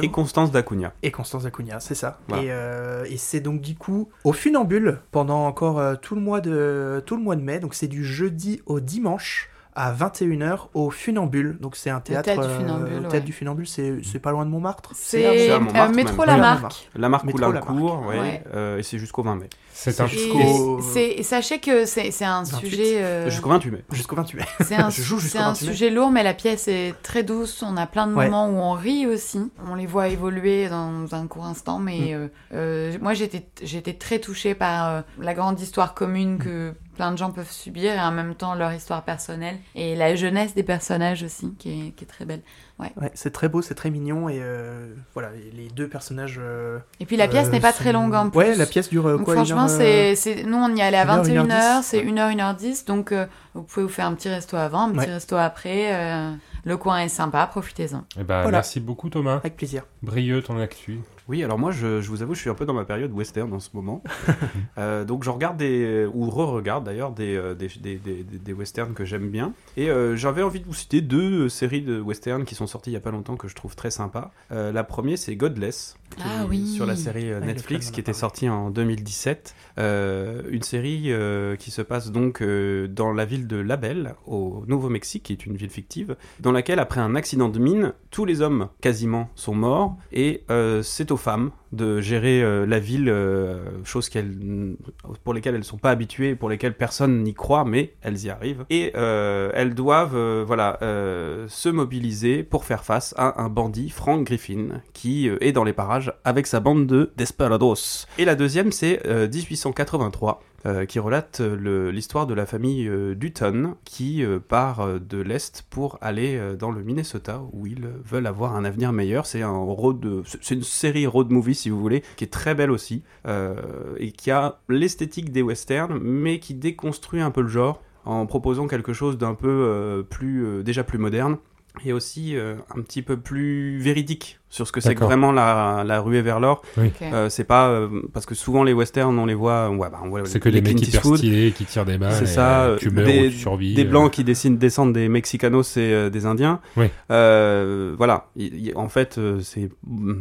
et Constance Dacunia. et Constance Acuna, c'est ça. Voilà. Et, euh, et c'est donc du coup au funambule pendant encore euh, tout le mois de tout le mois de mai. Donc c'est du jeudi au dimanche à 21h au funambule. Donc c'est un théâtre. théâtre du euh, Funambule, ouais. du funambule, c'est c'est pas loin de Montmartre. C'est euh, métro même. La Marque. La marque ou la Lamarck. cour, ouais. Ouais. euh, et c'est jusqu'au 20 mai. C'est un jusqu'au- sachez que c'est c'est un 28. sujet. euh, Jusqu'au 28 mai. Jusqu'au 28 mai. C'est un, Je joue jusqu'au c'est un 28 mai. sujet lourd, mais la pièce est très douce. On a plein de Ouais. moments où on rit aussi. On les voit évoluer dans un court instant, mais Mm. euh, euh, moi j'étais j'étais très touchée par euh, la grande histoire commune que plein de gens peuvent subir et en même temps leur histoire personnelle et la jeunesse des personnages aussi qui est, qui est très belle. Ouais, c'est très beau, c'est très mignon et euh, voilà et les deux personnages. euh, Et puis la pièce euh, n'est pas sont- très longue en plus. Ouais, la pièce dure euh, Donc quoi franchement, heure, c'est, c'est- nous on y allait à une heure, une heure 21h, dix. c'est 1h, 1h10, donc euh, vous pouvez vous faire un petit resto avant, un petit Ouais. resto après. euh, le coin est sympa, profitez-en. Eh ben, Voilà. Merci beaucoup, Thomas. Avec plaisir. Brieux, ton actu. Oui, alors moi, je, je vous avoue, je suis un peu dans ma période western en ce moment. Euh, donc, je regarde des, ou re-regarde d'ailleurs, des, euh, des, des, des, des westerns que j'aime bien. Et euh, j'avais envie de vous citer deux séries de westerns qui sont sorties il y a pas longtemps que je trouve très sympas. Euh, la première, c'est Godless, Ah est oui. sur la série euh, Netflix qui était sortie en 2017. Euh, une série euh, qui se passe donc euh, dans la ville de Label, au Nouveau-Mexique, qui est une ville fictive, dont laquelle, après un accident de mine, tous les hommes quasiment sont morts et euh, c'est aux femmes de gérer euh, la ville, euh, chose pour lesquelles elles ne sont pas habituées, pour lesquelles personne n'y croit, mais elles y arrivent. Et euh, elles doivent se mobiliser pour faire face à un bandit, Frank Griffin, qui est dans les parages avec sa bande de Desperados. Et la deuxième, c'est euh, 1883 euh, qui relate euh, l'histoire de la famille euh, Dutton qui euh, part euh, de l'Est pour aller euh, dans le Minnesota où ils euh, veulent avoir un avenir meilleur. C'est un une série road movie si vous voulez, qui est très belle aussi euh, et qui a l'esthétique des westerns mais qui déconstruit un peu le genre en proposant quelque chose d'un peu euh, plus euh, déjà plus moderne et aussi euh, un petit peu plus véridique sur ce que c'est que vraiment la, la ruée vers l'or. Euh, c'est pas euh, parce que souvent les westerns on les voit, ouais, bah, on voit C'est que les mecs Clint hyper stylés qui tirent des balles. c'est et, ça, euh, tu meurs des, ou tu survis. des euh. blancs qui dessinent, descendent des Mexicanos et euh, des Indiens. Oui. Euh, voilà, Il- il- en fait, euh, c'est,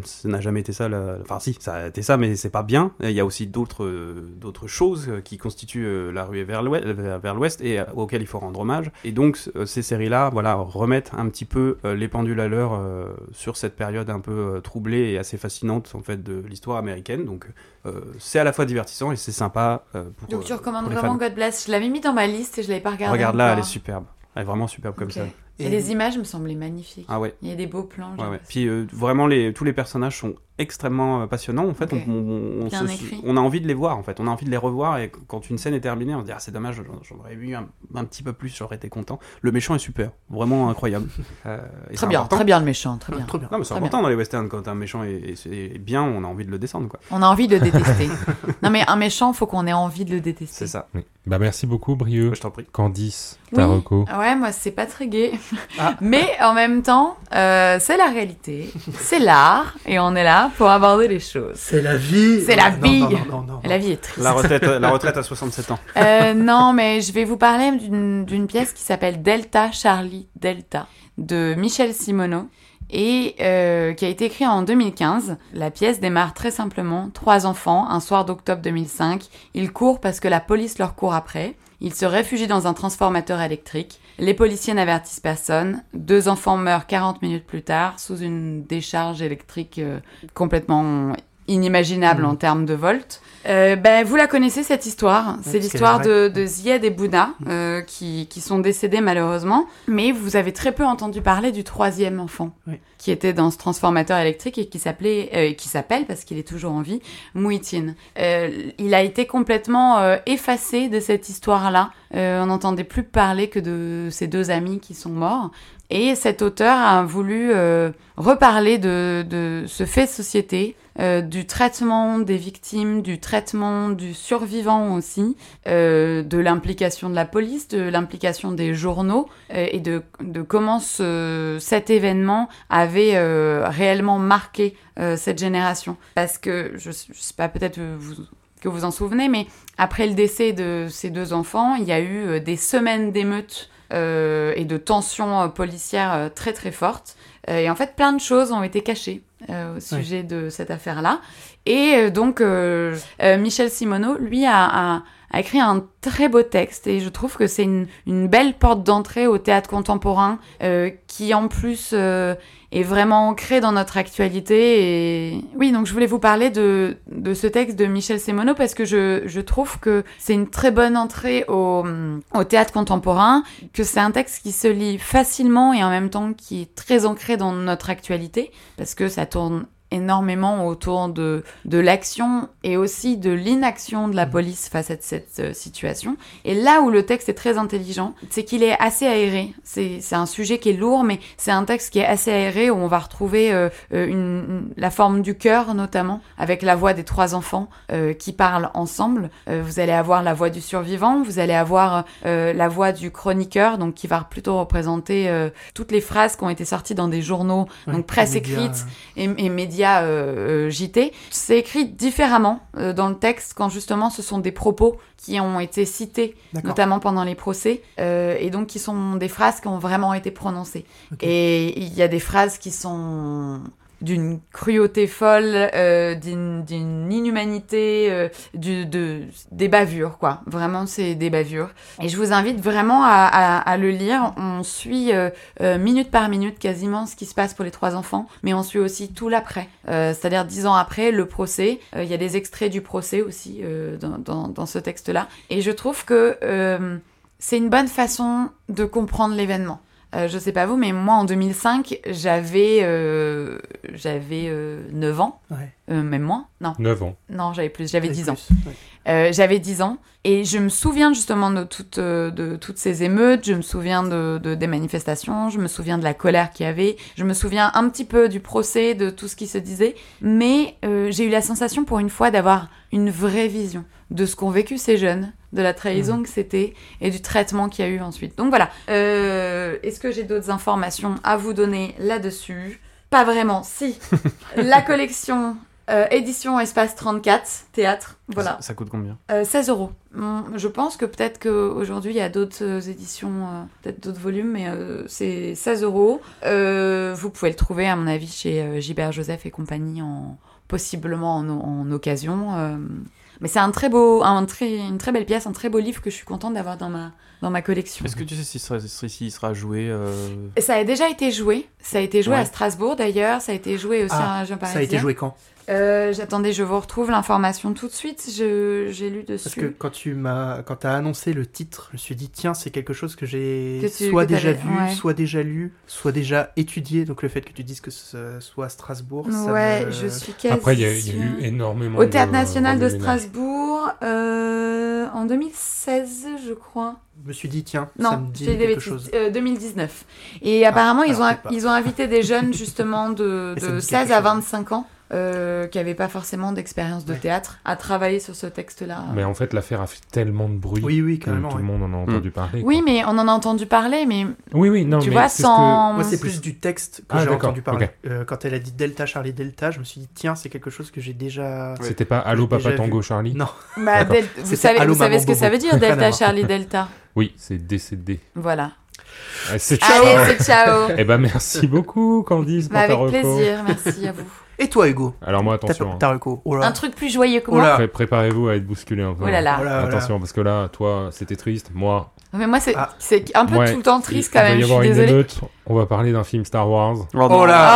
ça n'a jamais été ça. la- Enfin, si, ça a été ça, mais c'est pas bien. Il y a aussi d'autres, euh, d'autres choses qui constituent euh, la ruée vers l'ouest, vers, vers l'ouest et euh, auxquelles il faut rendre hommage. Et donc, euh, ces séries-là, voilà, remettent un petit peu euh, les pendules à l'heure euh, sur cette période un peu euh, troublée et assez fascinante en fait de l'histoire américaine. Donc, euh, c'est à la fois divertissant et c'est sympa euh, pour. Donc tu euh, recommandes vraiment fans. God Bless. Je l'avais mis dans ma liste et je l'avais pas regardé. Regarde là, elle est superbe. Elle est vraiment superbe comme ça. Et les images me semblaient magnifiques. Ah ouais. Il y a des beaux plans. Ouais, ouais. Puis euh, vraiment, les, tous les personnages sont extrêmement euh, passionnants. En fait, on, on- on Bien se- écrit. on a envie de les voir. En fait, on a envie de les revoir. Et quand une scène est terminée, on se dit ah c'est dommage, j'en- j'aurais vu un, un petit peu plus, j'aurais été content. Le méchant est super, vraiment incroyable. Euh, et Très bien, important. très bien le méchant, très bien. Trop bien. Non, mais c'est important dans les westerns quand un méchant est, est- est bien, on a envie de le descendre quoi. On a envie de le détester. non mais un méchant, faut qu'on ait envie de le détester. C'est ça. Oui. Bah merci beaucoup, Brieux. Je t'en prie. Candice, Oui. ta reco. Ouais, moi c'est pas très gay. Ah. Mais en même temps, euh, c'est la réalité, c'est l'art, et on est là pour aborder les choses. C'est la vie. C'est la Non, vie. Non, non, non, non, La vie est triste. La retraite, la retraite à 67 ans. Euh, non, mais je vais vous parler d'une d'une pièce qui s'appelle Delta Charlie Delta de Michel Simoneau et euh, qui a été écrite en 2015. La pièce démarre très simplement. Trois enfants, un soir d'octobre 2005. Ils courent parce que la police leur court après. Ils se réfugient dans un transformateur électrique. Les policiers n'avertissent personne. Deux enfants meurent 40 minutes plus tard sous une décharge électrique euh, complètement inimaginable Mhm. en termes de volts. Euh, ben, vous la connaissez cette histoire. C'est l'histoire de, de Zied et Bouna euh, qui, qui sont décédés malheureusement. Mais vous avez très peu entendu parler du troisième enfant Oui. qui était dans ce transformateur électrique et qui s'appelait, euh, qui s'appelle parce qu'il est toujours en vie, Mouitine. Euh, il a été complètement euh, effacé de cette histoire-là. Euh, on n'entendait plus parler que de ces deux amis qui sont morts. Et cet auteur a voulu euh, reparler de, de ce fait de société, euh, du traitement des victimes, du traitement du survivant aussi, euh, de l'implication de la police, de l'implication des journaux euh, et de, de comment ce, cet événement avait euh, réellement marqué euh, cette génération. Parce que, je, je sais pas, peut-être vous que vous en souvenez, mais après le décès de ces deux enfants, il y a eu des semaines d'émeutes euh, et de tensions policières très très fortes. Et en fait, plein de choses ont été cachées au sujet de cette affaire-là. Et euh, donc, euh, euh, Michel Simoneau, lui, a, a- a écrit un très beau texte et je trouve que c'est une, une belle porte d'entrée au théâtre contemporain euh, qui, en plus, euh, est vraiment ancré dans notre actualité. Et oui, donc je voulais vous parler de, de ce texte de Michel Simoneau parce que je, je trouve que c'est une très bonne entrée au, au théâtre contemporain, que c'est un texte qui se lit facilement et en même temps qui est très ancré dans notre actualité parce que ça tourne énormément autour de, de l'action et aussi de l'inaction de la police face à cette euh, situation. Et là où le texte est très intelligent, c'est qu'il est assez aéré. C'est un sujet qui est lourd, mais c'est un texte qui est assez aéré où on va retrouver euh, euh, une, la forme du cœur notamment, avec la voix des trois enfants euh, qui parlent ensemble. Vous allez avoir la voix du survivant, vous allez avoir la voix du chroniqueur, donc qui va plutôt représenter toutes les phrases qui ont été sorties dans des journaux, Ouais, donc presse écrite, et, et médias euh, euh, JT. C'est écrit différemment euh, dans le texte quand justement ce sont des propos qui ont été cités, notamment pendant les procès, euh, et donc qui sont des phrases qui ont vraiment été prononcées. Et il y a des phrases qui sont d'une cruauté folle, euh, d'une inhumanité, euh, de, des bavures, quoi. Vraiment, c'est des bavures. Et je vous invite vraiment à, le lire. On suit euh, minute par minute quasiment ce qui se passe pour les trois enfants, mais on suit aussi tout l'après. C'est-à-dire dix ans après, le procès. Il y a des extraits du procès aussi dans, ce texte-là. Et je trouve que c'est une bonne façon de comprendre l'événement. Euh, je sais pas vous, mais moi en 2005, j'avais euh, j'avais euh, 9 ans, Ouais. Euh, même moins. Non, 9 ans. non, j'avais plus, j'avais Avec 10 ans. ouais. Euh, j'avais 10 ans et je me souviens justement de toutes, euh, de toutes ces émeutes, je me souviens de, de- des manifestations, je me souviens de la colère qu'il y avait, je me souviens un petit peu du procès, de tout ce qui se disait, mais euh, j'ai eu la sensation pour une fois d'avoir une vraie vision de ce qu'ont vécu ces jeunes, de la trahison que c'était et du traitement qu'il y a eu ensuite. Donc voilà, Euh, est-ce que j'ai d'autres informations à vous donner là-dessus? Pas vraiment, si. la collection euh, édition Espace 34, théâtre, voilà. Ça, ça coûte combien Euh, 16 euros. Hum, Je pense que peut-être qu'aujourd'hui il y a d'autres euh, éditions, euh, peut-être d'autres volumes, mais euh, c'est 16 euros. Euh, Vous pouvez le trouver, à mon avis, chez euh, Gilbert Joseph et compagnie, en, possiblement en, en occasion. euh. mais c'est un très beau, un très, une très belle pièce, un très beau livre que je suis contente d'avoir dans ma, dans ma collection. Est-ce que tu sais s'il sera, s'il sera joué euh, Ça a déjà été joué. Ça a été joué Ouais. à Strasbourg d'ailleurs. Ça a été joué aussi Ah, à Jean Ça a été joué quand? Euh, J'attendais, je vous retrouve l'information tout de suite. Je- J'ai lu dessus. Parce que quand tu m'as, quand t'as annoncé le titre, je me suis dit tiens c'est quelque chose que j'ai soit que déjà vu, ouais. soit déjà lu, soit déjà étudié. Donc le fait que tu dises que ce soit à Strasbourg, ça Ouais, me- je suis quasi Après, il y, a- y eu énormément Au de Théâtre National de. Strasbourg, euh, en 2016, je crois. je me suis dit tiens ça Non, me je dit quelque bêtises. chose. Euh, 2019. Et apparemment, ils, alors ont, ils ont invité des jeunes, justement, de, ça de me dit 16 quelque à chose. 25 ans, euh, qui n'avaient pas forcément d'expérience de Ouais. théâtre, à travailler sur ce texte-là. Mais en fait, l'affaire a fait tellement de bruit Oui oui que tout ouais. le monde en a entendu parler. Oui, quoi. mais on en a entendu parler, mais Oui, oui, non, tu mais vois, sans... Moi c'est plus du texte que Ah, j'ai entendu parler. Euh, quand elle a dit Delta Charlie Delta, je me suis dit tiens c'est quelque chose que j'ai déjà. C'était pas Allô Papa Tango vu. Charlie Non. Bah, del- vous savez, Allô, vous savez Maman ce que ça veut dire, Delta. Charlie Delta Oui, c'est décédé. Voilà. Ah, c'est Allez, c'est ciao Eh ben merci beaucoup Candice pour Bah, Avec plaisir, merci à vous. Et toi Hugo Alors moi attention, hein. ta reco. Oh là. Un truc plus joyeux que Oh moi. Pré- préparez-vous à être bousculé un peu. Oh là là. Là, là. Attention parce que là, toi, c'était triste. Moi, Mais moi, c'est Ah. un peu Ouais, tout le temps triste il quand va même, y je avoir suis une émeute. On va parler d'un film Star Wars. Oh là.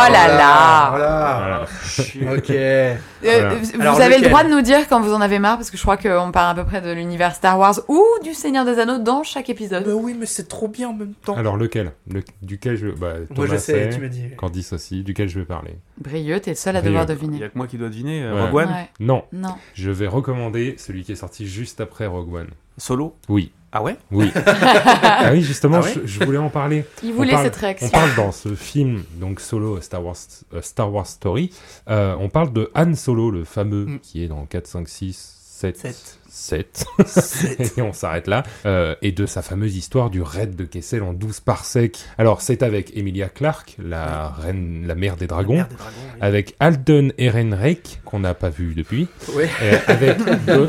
Oh là là. Voilà. Ok. Euh, Voilà. Vous Alors, avez lequel le droit de nous dire quand vous en avez marre, parce que je crois qu'on parle à peu près de l'univers Star Wars ou du Seigneur des Anneaux dans chaque épisode. Bah oui mais c'est trop bien en même temps. Alors lequel? Le- Duquel je... Bah, Moi je sais, tu m'as dit. Candice aussi. Duquel je vais parler? Brieux, t'es le seul à Brieux. devoir Il deviner. y a que moi qui dois deviner. euh, Ouais. Rogue One? Ouais. Non, Non. je vais recommander celui qui est sorti juste après Rogue One. Solo Oui, Ah ouais oui. ah oui, justement, Ah ouais je, je voulais en parler. Il On voulait parle- cette On réaction. parle dans ce film, donc Solo a Star Wars, euh, Star Wars Story, euh, on parle de Han Solo, le fameux, Mm. qui est dans 4, 5, 6, 7, Sept. 7. Sept. et on s'arrête là. Euh, et de sa fameuse histoire du raid de Kessel en 12 parsecs. Alors, c'est avec Emilia Clarke, la reine, la mère des dragons. Mère des dragons, oui. Avec Alden Ehrenreich, qu'on n'a pas vu depuis. Ouais. Et avec Don-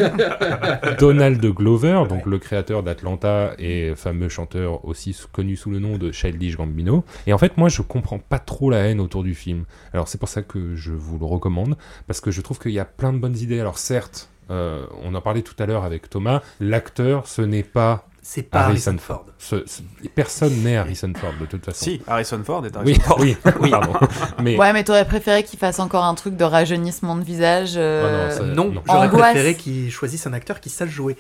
Donald Glover, donc le créateur d'Atlanta et fameux chanteur aussi connu sous le nom de Childish Gambino. Et en fait, moi, je comprends pas trop la haine autour du film. Alors, c'est pour ça que je vous le recommande, parce que je trouve qu'il y a plein de bonnes idées. Alors, certes, euh, on en parlait tout à l'heure avec Thomas, l'acteur, ce n'est pas... C'est pas Harrison Harrison Ford. ce- ce- personne n'est Harrison Ford, de toute façon. Si, Harrison Ford est Harrison Oui, Ford. oui, pardon. Mais Ouais, mais t'aurais préféré qu'il fasse encore un truc de rajeunissement de visage. euh, Ah non, ça- Non, non. j'aurais préféré qu'il choisisse un acteur qui sache jouer.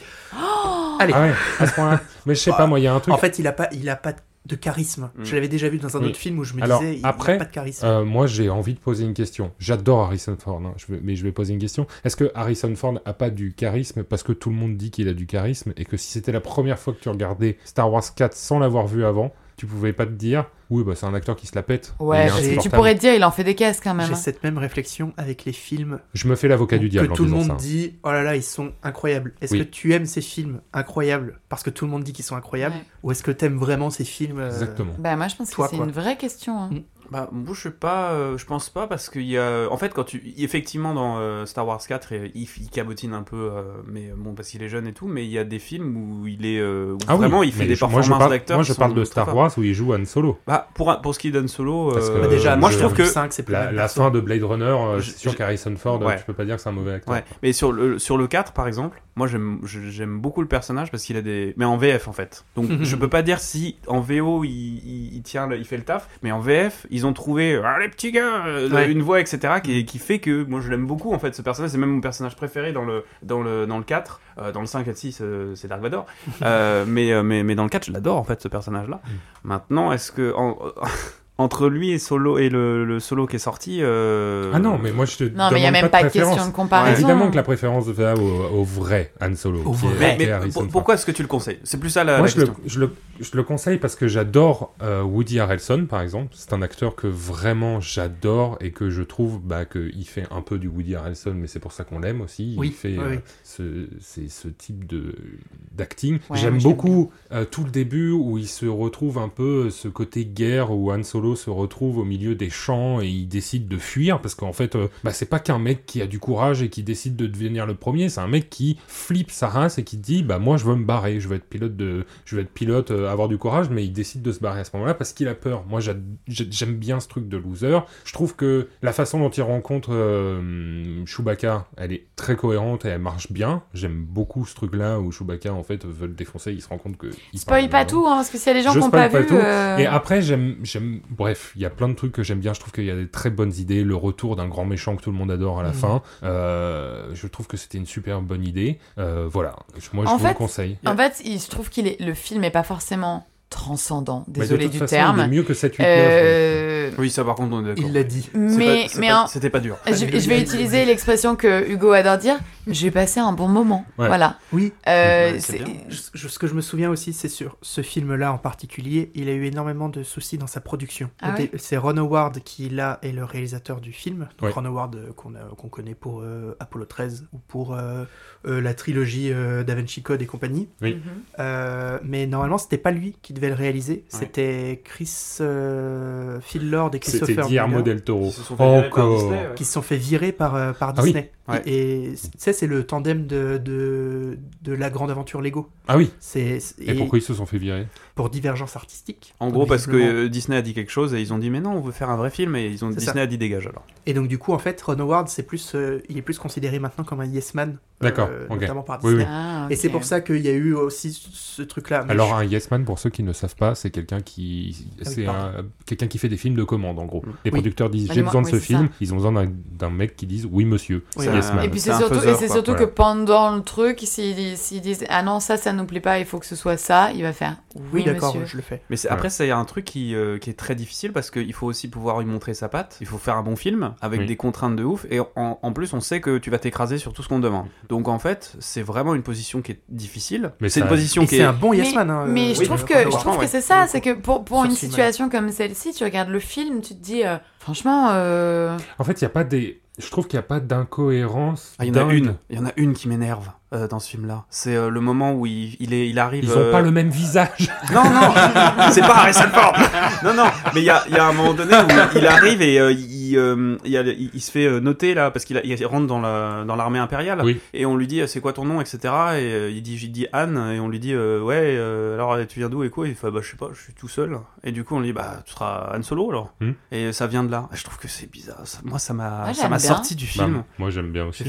Allez. Ah ouais, à ce point-là. Mais je sais pas, moi, il y a un truc. En fait, il a pas, il a pas de charisme. Mm. Je l'avais déjà vu dans un Oui. autre film où je me Alors, disais, il après, a pas de charisme. Euh, moi, j'ai envie de poser une question. J'adore Harrison Ford, hein, je mais je vais poser une question. Est-ce que Harrison Ford a pas du charisme parce que tout le monde dit qu'il a du charisme et que si c'était la première fois que tu regardais Star Wars 4 sans l'avoir vu avant, tu pouvais pas te dire oui, bah, c'est un acteur qui se la pète. Ouais, est parce que tu pourrais te dire, il en fait des caisses quand même. J'ai hein. cette même réflexion avec les films Je me fais l'avocat du que diable en tout le monde ça. dit oh là là ils sont incroyables. Est-ce Oui. que tu aimes ces films incroyables parce que tout le monde dit qu'ils sont incroyables Ouais. ou est-ce que tu aimes vraiment ces films euh, Exactement. Bah, moi, je pense Toi, que c'est une vraie question. hein. Mm. Bah, moi, je sais pas, euh, je pense pas parce qu'il y a. En fait, quand tu. Effectivement, dans euh, Star Wars 4, euh, il, il cabotine un peu, euh, mais bon, parce qu'il est jeune et tout, mais il y a des films où il est. où Ah oui, vraiment, il fait des performances d'acteurs. Moi, je parle de Star. Wars où il joue Han Solo. Bah, pour, pour ce qui est d'Han Solo, Parce que, Bah, déjà, moi, je trouve que. le 5, c'est plus La, fin de Blade Runner, Je- c'est sûr je- qu'Harrison Ford, Ouais. tu peux pas dire que c'est un mauvais acteur. Ouais, mais sur le, sur le 4, par exemple, moi j'aime beaucoup le personnage parce qu'il a des. Mais en VF en fait. Donc je peux pas dire si en VO il, il, il tient, il fait le taf, mais en VF, ils ont trouvé ah, les petits gars, euh, Ouais. une voix, etc. Qui, qui fait que moi je l'aime beaucoup en fait ce personnage. C'est même mon personnage préféré dans le, dans le, dans le 4. Euh, dans le 5 et le 6, euh, c'est Dark Vador. Euh, mais, euh, mais, mais dans le 4, je l'adore en fait ce personnage-là. Maintenant, est-ce que. en- entre lui et Solo et le, le solo qui est sorti. euh, Ah non, mais moi je te Non, mais il n'y a demande même pas pas de question préférence. de comparaison. Évidemment que la préférence va au, au vrai Han Solo. Au est- vrai. Mais, pour- pourquoi est-ce que tu le conseilles? C'est plus ça la, Moi, la je le, je, le, je le conseille parce que j'adore euh, Woody Harrelson, par exemple. C'est un acteur que vraiment j'adore et que je trouve bah, qu'il fait un peu du Woody Harrelson, mais c'est pour ça qu'on l'aime aussi. Oui, Il fait oui, euh, ce, c'est ce type de d'acting. Ouais, J'aime moi, j'aime beaucoup euh, tout le début où il se retrouve un peu ce côté guerre où Han Solo se retrouve au milieu des champs et il décide de fuir parce qu'en fait, euh, bah, c'est pas qu'un mec qui a du courage et qui décide de devenir le premier, c'est un mec qui flippe sa race et qui dit bah moi je veux me barrer, je veux être pilote de, je veux être pilote, euh, avoir du courage, mais il décide de se barrer à ce moment-là parce qu'il a peur. Moi j'aime bien ce truc de loser. Je trouve que la façon dont il rencontre euh, Chewbacca, elle est très cohérente et elle marche bien. J'aime beaucoup ce truc-là où Chewbacca en fait veut le défoncer, il se rend compte que il Spoil pas tout, hein, parce que s'il y a des gens qui n'ont pas, pas vu. euh, Et après, j'aime, j'aime, bref, il y a plein de trucs que j'aime bien. Je trouve qu'il y a des très bonnes idées. Le retour d'un grand méchant que tout le monde adore à la Mhm. fin. Euh, je trouve que c'était une super bonne idée. Euh, voilà. Je- Moi, je En vous fait, le conseille. En fait, il se trouve qu'il est le film est pas forcément transcendant. Mais Désolé de toute du façon, terme. il est mieux que 7, 8, 9. Euh, Oui, ça par contre, on est d'accord. Il l'a dit. Mais mais pas- en- c'était pas dur. je, je vais utiliser l'expression que Hugo adore dire. J'ai passé un bon moment. Ouais. Voilà. Oui, Euh, Ouais. Je- ce que je me souviens aussi, c'est sur ce film-là en particulier, il a eu énormément de soucis dans sa production. Ah ouais c'est Ron Howard qui là est le réalisateur du film. Donc Ouais. Ron Howard euh, qu'on connaît pour euh, Apollo 13 ou pour euh, euh, la trilogie euh, Da Vinci Code et compagnie. Oui. Mhm. Euh, mais normalement, c'était pas lui qui devait le réaliser. C'était Chris euh, Phil Lord et C'était Christopher Guillermo Miller del Toro. Ils se sont fait virer par Encore. Disney, ouais. qui se sont fait virer par, euh, par Ah oui. Ouais. Et tu sais, c'est le tandem de, de, de la grande aventure Lego. Ah oui. C'est Et, pourquoi ils se sont fait virer? pour divergence artistique. En gros, parce que euh, Disney a dit quelque chose et ils ont dit mais non, on veut faire un vrai film et ils ont Disney ça. a dit dégage alors. Et donc du coup, en fait, Ron Howard, c'est plus, euh, il est plus considéré maintenant comme un yes man, euh, D'accord, ok. notamment par Disney. oui. Ah, Et c'est pour ça qu'il y a eu aussi ce truc-là. Alors je- un yes man pour ceux qui ne savent pas, c'est quelqu'un qui Ah oui, c'est un- quelqu'un qui fait des films de commande en gros. Mm. Les Oui. producteurs disent Bah, j'ai besoin de ce film, ça. ils ont besoin d'un- d'un mec qui dise oui monsieur. C'est c'est. Et puis C'est c'est surtout, et faiseur, c'est quoi. surtout Voilà. que pendant le truc, s'ils s'ils disent ah non ça ça nous plaît pas, il faut que ce soit ça, il va faire oui, oui, d'accord, monsieur. je le fais. Mais c'est- après, ça, il y a un truc qui, euh, qui est très difficile parce qu'il faut aussi pouvoir y montrer sa patte. Il faut faire un bon film avec Oui. des contraintes de ouf. Et en, en plus, on sait que tu vas t'écraser sur tout ce qu'on te demande. Donc en fait, c'est vraiment une position qui est difficile. Mais c'est ça- une position qui c'est est. un bon yes mais, man. hein, mais euh, je oui, trouve euh, que, Ron je trouve que c'est ça, c'est que pour, une situation comme celle-ci, tu regardes le film, tu te dis euh, franchement, euh, En fait, il y a pas des je trouve qu'il n'y a pas d'incohérence. Ah, il y en a une. Il y en a une qui m'énerve euh, dans ce film-là. C'est euh, le moment où il, il est, il arrive. Ils ont euh, pas le même visage. Non, non, c'est pas Harrison Ford. Non, non, mais il y a, il y a un moment donné où il arrive et euh, il, euh, il, il- il se fait euh, noter là parce qu'il a- il rentre dans la dans l'armée impériale Oui. et on lui dit euh, c'est quoi ton nom etc et euh, il dit j'ai dit Anne et on lui dit euh, ouais euh, alors tu viens d'où et quoi il fait bah je sais pas je suis tout seul et du coup on lui dit bah tu seras Han Solo alors Hmm. et ça vient de là je trouve que c'est bizarre Ça- moi ça m'a ça m'a sorti du film Bah, moi, j'aime bien aussi.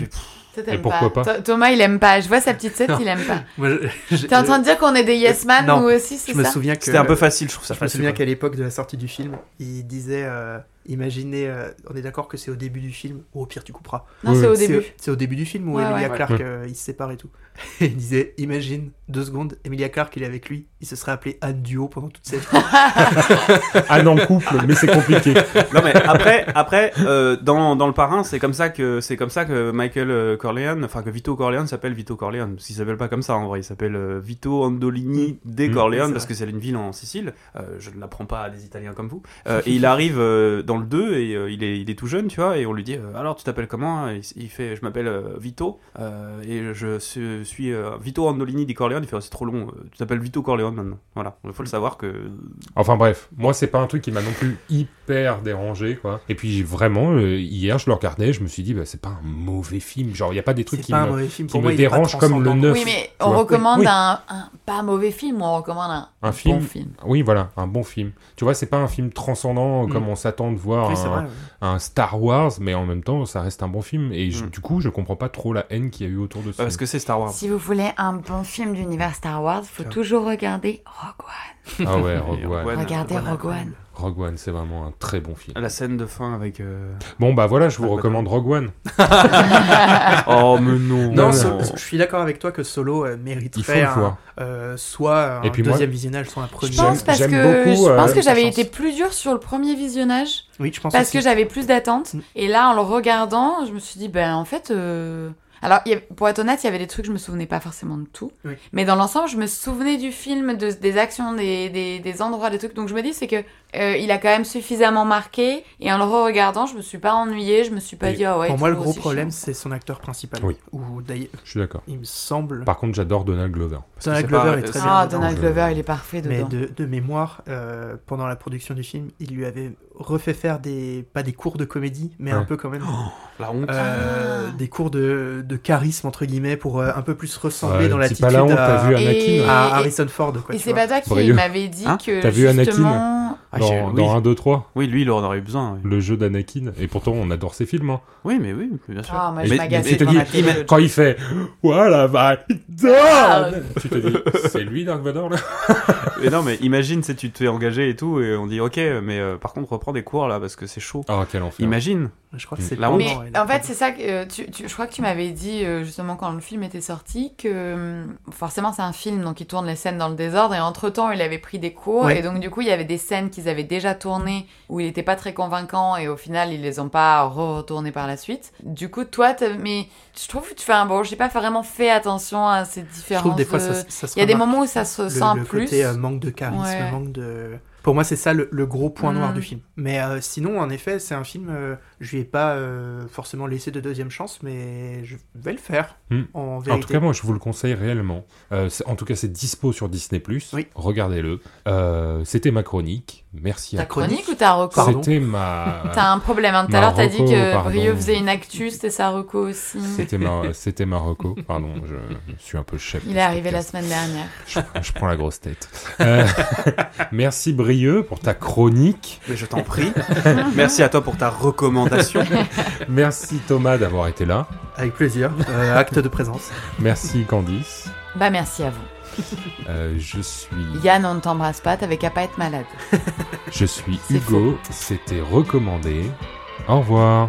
T'aimes pourquoi pas Tho- Thomas, il aime pas. Je vois sa petite tête, Non. il aime pas. T'es en train de dire qu'on est des yes man Non, nous aussi, c'est Je me ça souviens que c'était un peu facile je trouve ça Je me souviens qu'à l'époque de la sortie du film, il disait euh, Imaginez, euh, on est d'accord que c'est au début du film, ou au pire tu couperas. Non, Oui, c'est au début. C'est au début du film où Ouais, Emilia ouais. Clarke Ouais. euh, ils se séparent et tout. Et il disait Imagine, deux secondes, Emilia Clarke il est avec lui, il se serait appelé Anne Duo pendant toute cette vie. Anne en couple, mais c'est compliqué. non mais après après euh, dans, dans le parrain c'est comme ça que c'est comme ça que Michael euh, Corleone enfin que Vito Corleone s'appelle Vito Corleone parce qu'il s'appelle pas comme ça en vrai il s'appelle euh, Vito Andolini de Mm. Corleone parce vrai. que c'est une ville en Sicile Euh, je ne l'apprends pas à des Italiens comme vous Euh, et il arrive euh, le 2 et euh, il est il est tout jeune tu vois et on lui dit euh, alors tu t'appelles comment il, il fait je m'appelle euh, Vito et je suis, Vito Andolini di Corleone. Il fait Oh, c'est trop long tu t'appelles Vito Corleone maintenant. Voilà. Il faut le savoir que Enfin bref, moi c'est pas un truc qui m'a non plus super dérangé, quoi. Et puis vraiment, euh, hier, je le regardais, je me suis dit, bah, c'est pas un mauvais film. Genre, il y a pas des trucs qui me, film. qui me moi, dérangent comme le transcendant. neuf. Oui, mais on recommande Oui. un, un pas mauvais film, on recommande un, Un bon film. film? Oui, voilà, un bon film. Tu vois, c'est pas un film transcendant Mm. comme on s'attend de voir Oui, un, vrai. ouais. un Star Wars, mais en même temps, ça reste un bon film. Et je- Mm. du coup, je comprends pas trop la haine qu'il y a eu autour de ça. Bah, parce que c'est Star Wars. Si vous voulez un bon film d'univers Star Wars, faut toujours regarder Rogue One. Ah ouais. Rogue One. Regardez Rogue One, Rogue One. C'est vraiment un très bon film. La scène de fin avec. euh, Bon, bah voilà, je vous Ah, bah, recommande Rogue One. Oh, mais non. Non, Non, je suis d'accord avec toi que Solo euh, Il faut mériterait le un- voir. euh, soit un Et puis moi- deuxième visionnage, soit un premier. Je pense parce que beaucoup, je euh, pense que j'avais été plus dur sur le premier visionnage Oui, je pense parce aussi. que j'avais plus d'attentes Mm. et là en le regardant, je me suis dit ben en fait euh, alors pour être honnête, il y avait des trucs je me souvenais pas forcément de tout. Oui. Mais dans l'ensemble, je me souvenais du film, de, des actions, des, des, des endroits, des trucs. Donc je me dis c'est que euh, il a quand même suffisamment marqué et en le re-regardant, je me suis pas ennuyée, je me suis pas Et dit ah ouais. Pour moi, le gros problème, c'est son acteur principal. Oui. Ou d'ailleurs, Je suis d'accord. il me semble. Par contre, j'adore Donald Glover. Donald Glover pas- est très bien. Ah, dedans. Donald je- Glover, il est parfait Mais dedans. de, de mémoire, euh, pendant la production du film, il lui avait refait faire des pas des cours de comédie, mais un peu quand même La honte. euh, Ah. des cours de, de charisme entre guillemets pour euh, un peu plus ressembler Ouais, dans c'est l'attitude à, vu Et- Anakin à Et- Harrison Ford. Quoi, Et c'est pas toi qui m'avait dit Hein que T'as vu Anakin justement... Ah, Dans, oui. dans 1, 2, 3, Oui, lui, il en aurait eu besoin. oui. le jeu d'Anakin. Et pourtant, on adore ces films. hein. Oui, mais oui, bien sûr. Ah, moi, je il- quand il fait Voilà, va, Ah. tu te dis, c'est lui Dark Vador là Et non, mais imagine si tu t'es engagé et tout, et on dit ok, mais euh, par contre, reprends des cours là parce que c'est chaud. Oh, quel enfer. Imagine. Je crois que c'est La pendant, honte. Mais en fait, c'est ça que euh, tu, tu- je crois que tu m'avais dit euh, justement quand le film était sorti que forcément c'est un film donc il tourne les scènes dans le désordre et entre temps il avait pris des cours Ouais. et donc du coup il y avait des scènes qu'ils avaient déjà tournées où il était pas très convaincant et au final ils les ont pas retournées par la suite. Du coup toi mais je trouve que tu fais un bon j'ai pas vraiment fait attention à ces je différences. trouve des fois de- ça, ça se Il y a des moments où ça se le, sent le plus. côté euh, manque de charisme, Ouais. manque de. Pour moi, c'est ça le, le gros point noir Mm. du film. Mais euh, sinon, en effet, c'est un film. euh, je lui ai pas euh, forcément laissé de deuxième chance, mais je vais le faire Mm. en En vérité. tout cas, moi, je vous le conseille réellement. Euh, en tout cas, c'est dispo sur Disney+. Oui. Regardez-le. Euh, C'était ma chronique. Merci Ta à toi. chronique ou ta reco? C'était ma... T'as un problème. Hein. Tout à l'heure, t'as dit que pardon. Brio faisait une actu, c'était sa reco aussi. C'était ma... C'était ma reco. Pardon, je, je suis un peu chef. Il est arrivé la semaine dernière. Je, je prends la grosse tête. Euh, merci Brieux pour ta chronique. Mais je t'en prie. Merci à toi pour ta recommandation. Merci Thomas d'avoir été là. Avec plaisir. Euh, acte de présence. Merci Candice. Bah merci à vous. Euh, je suis, Yann, on ne t'embrasse pas, t'avais qu'à pas être malade. je suis Hugo. C'était recommandé. Au revoir.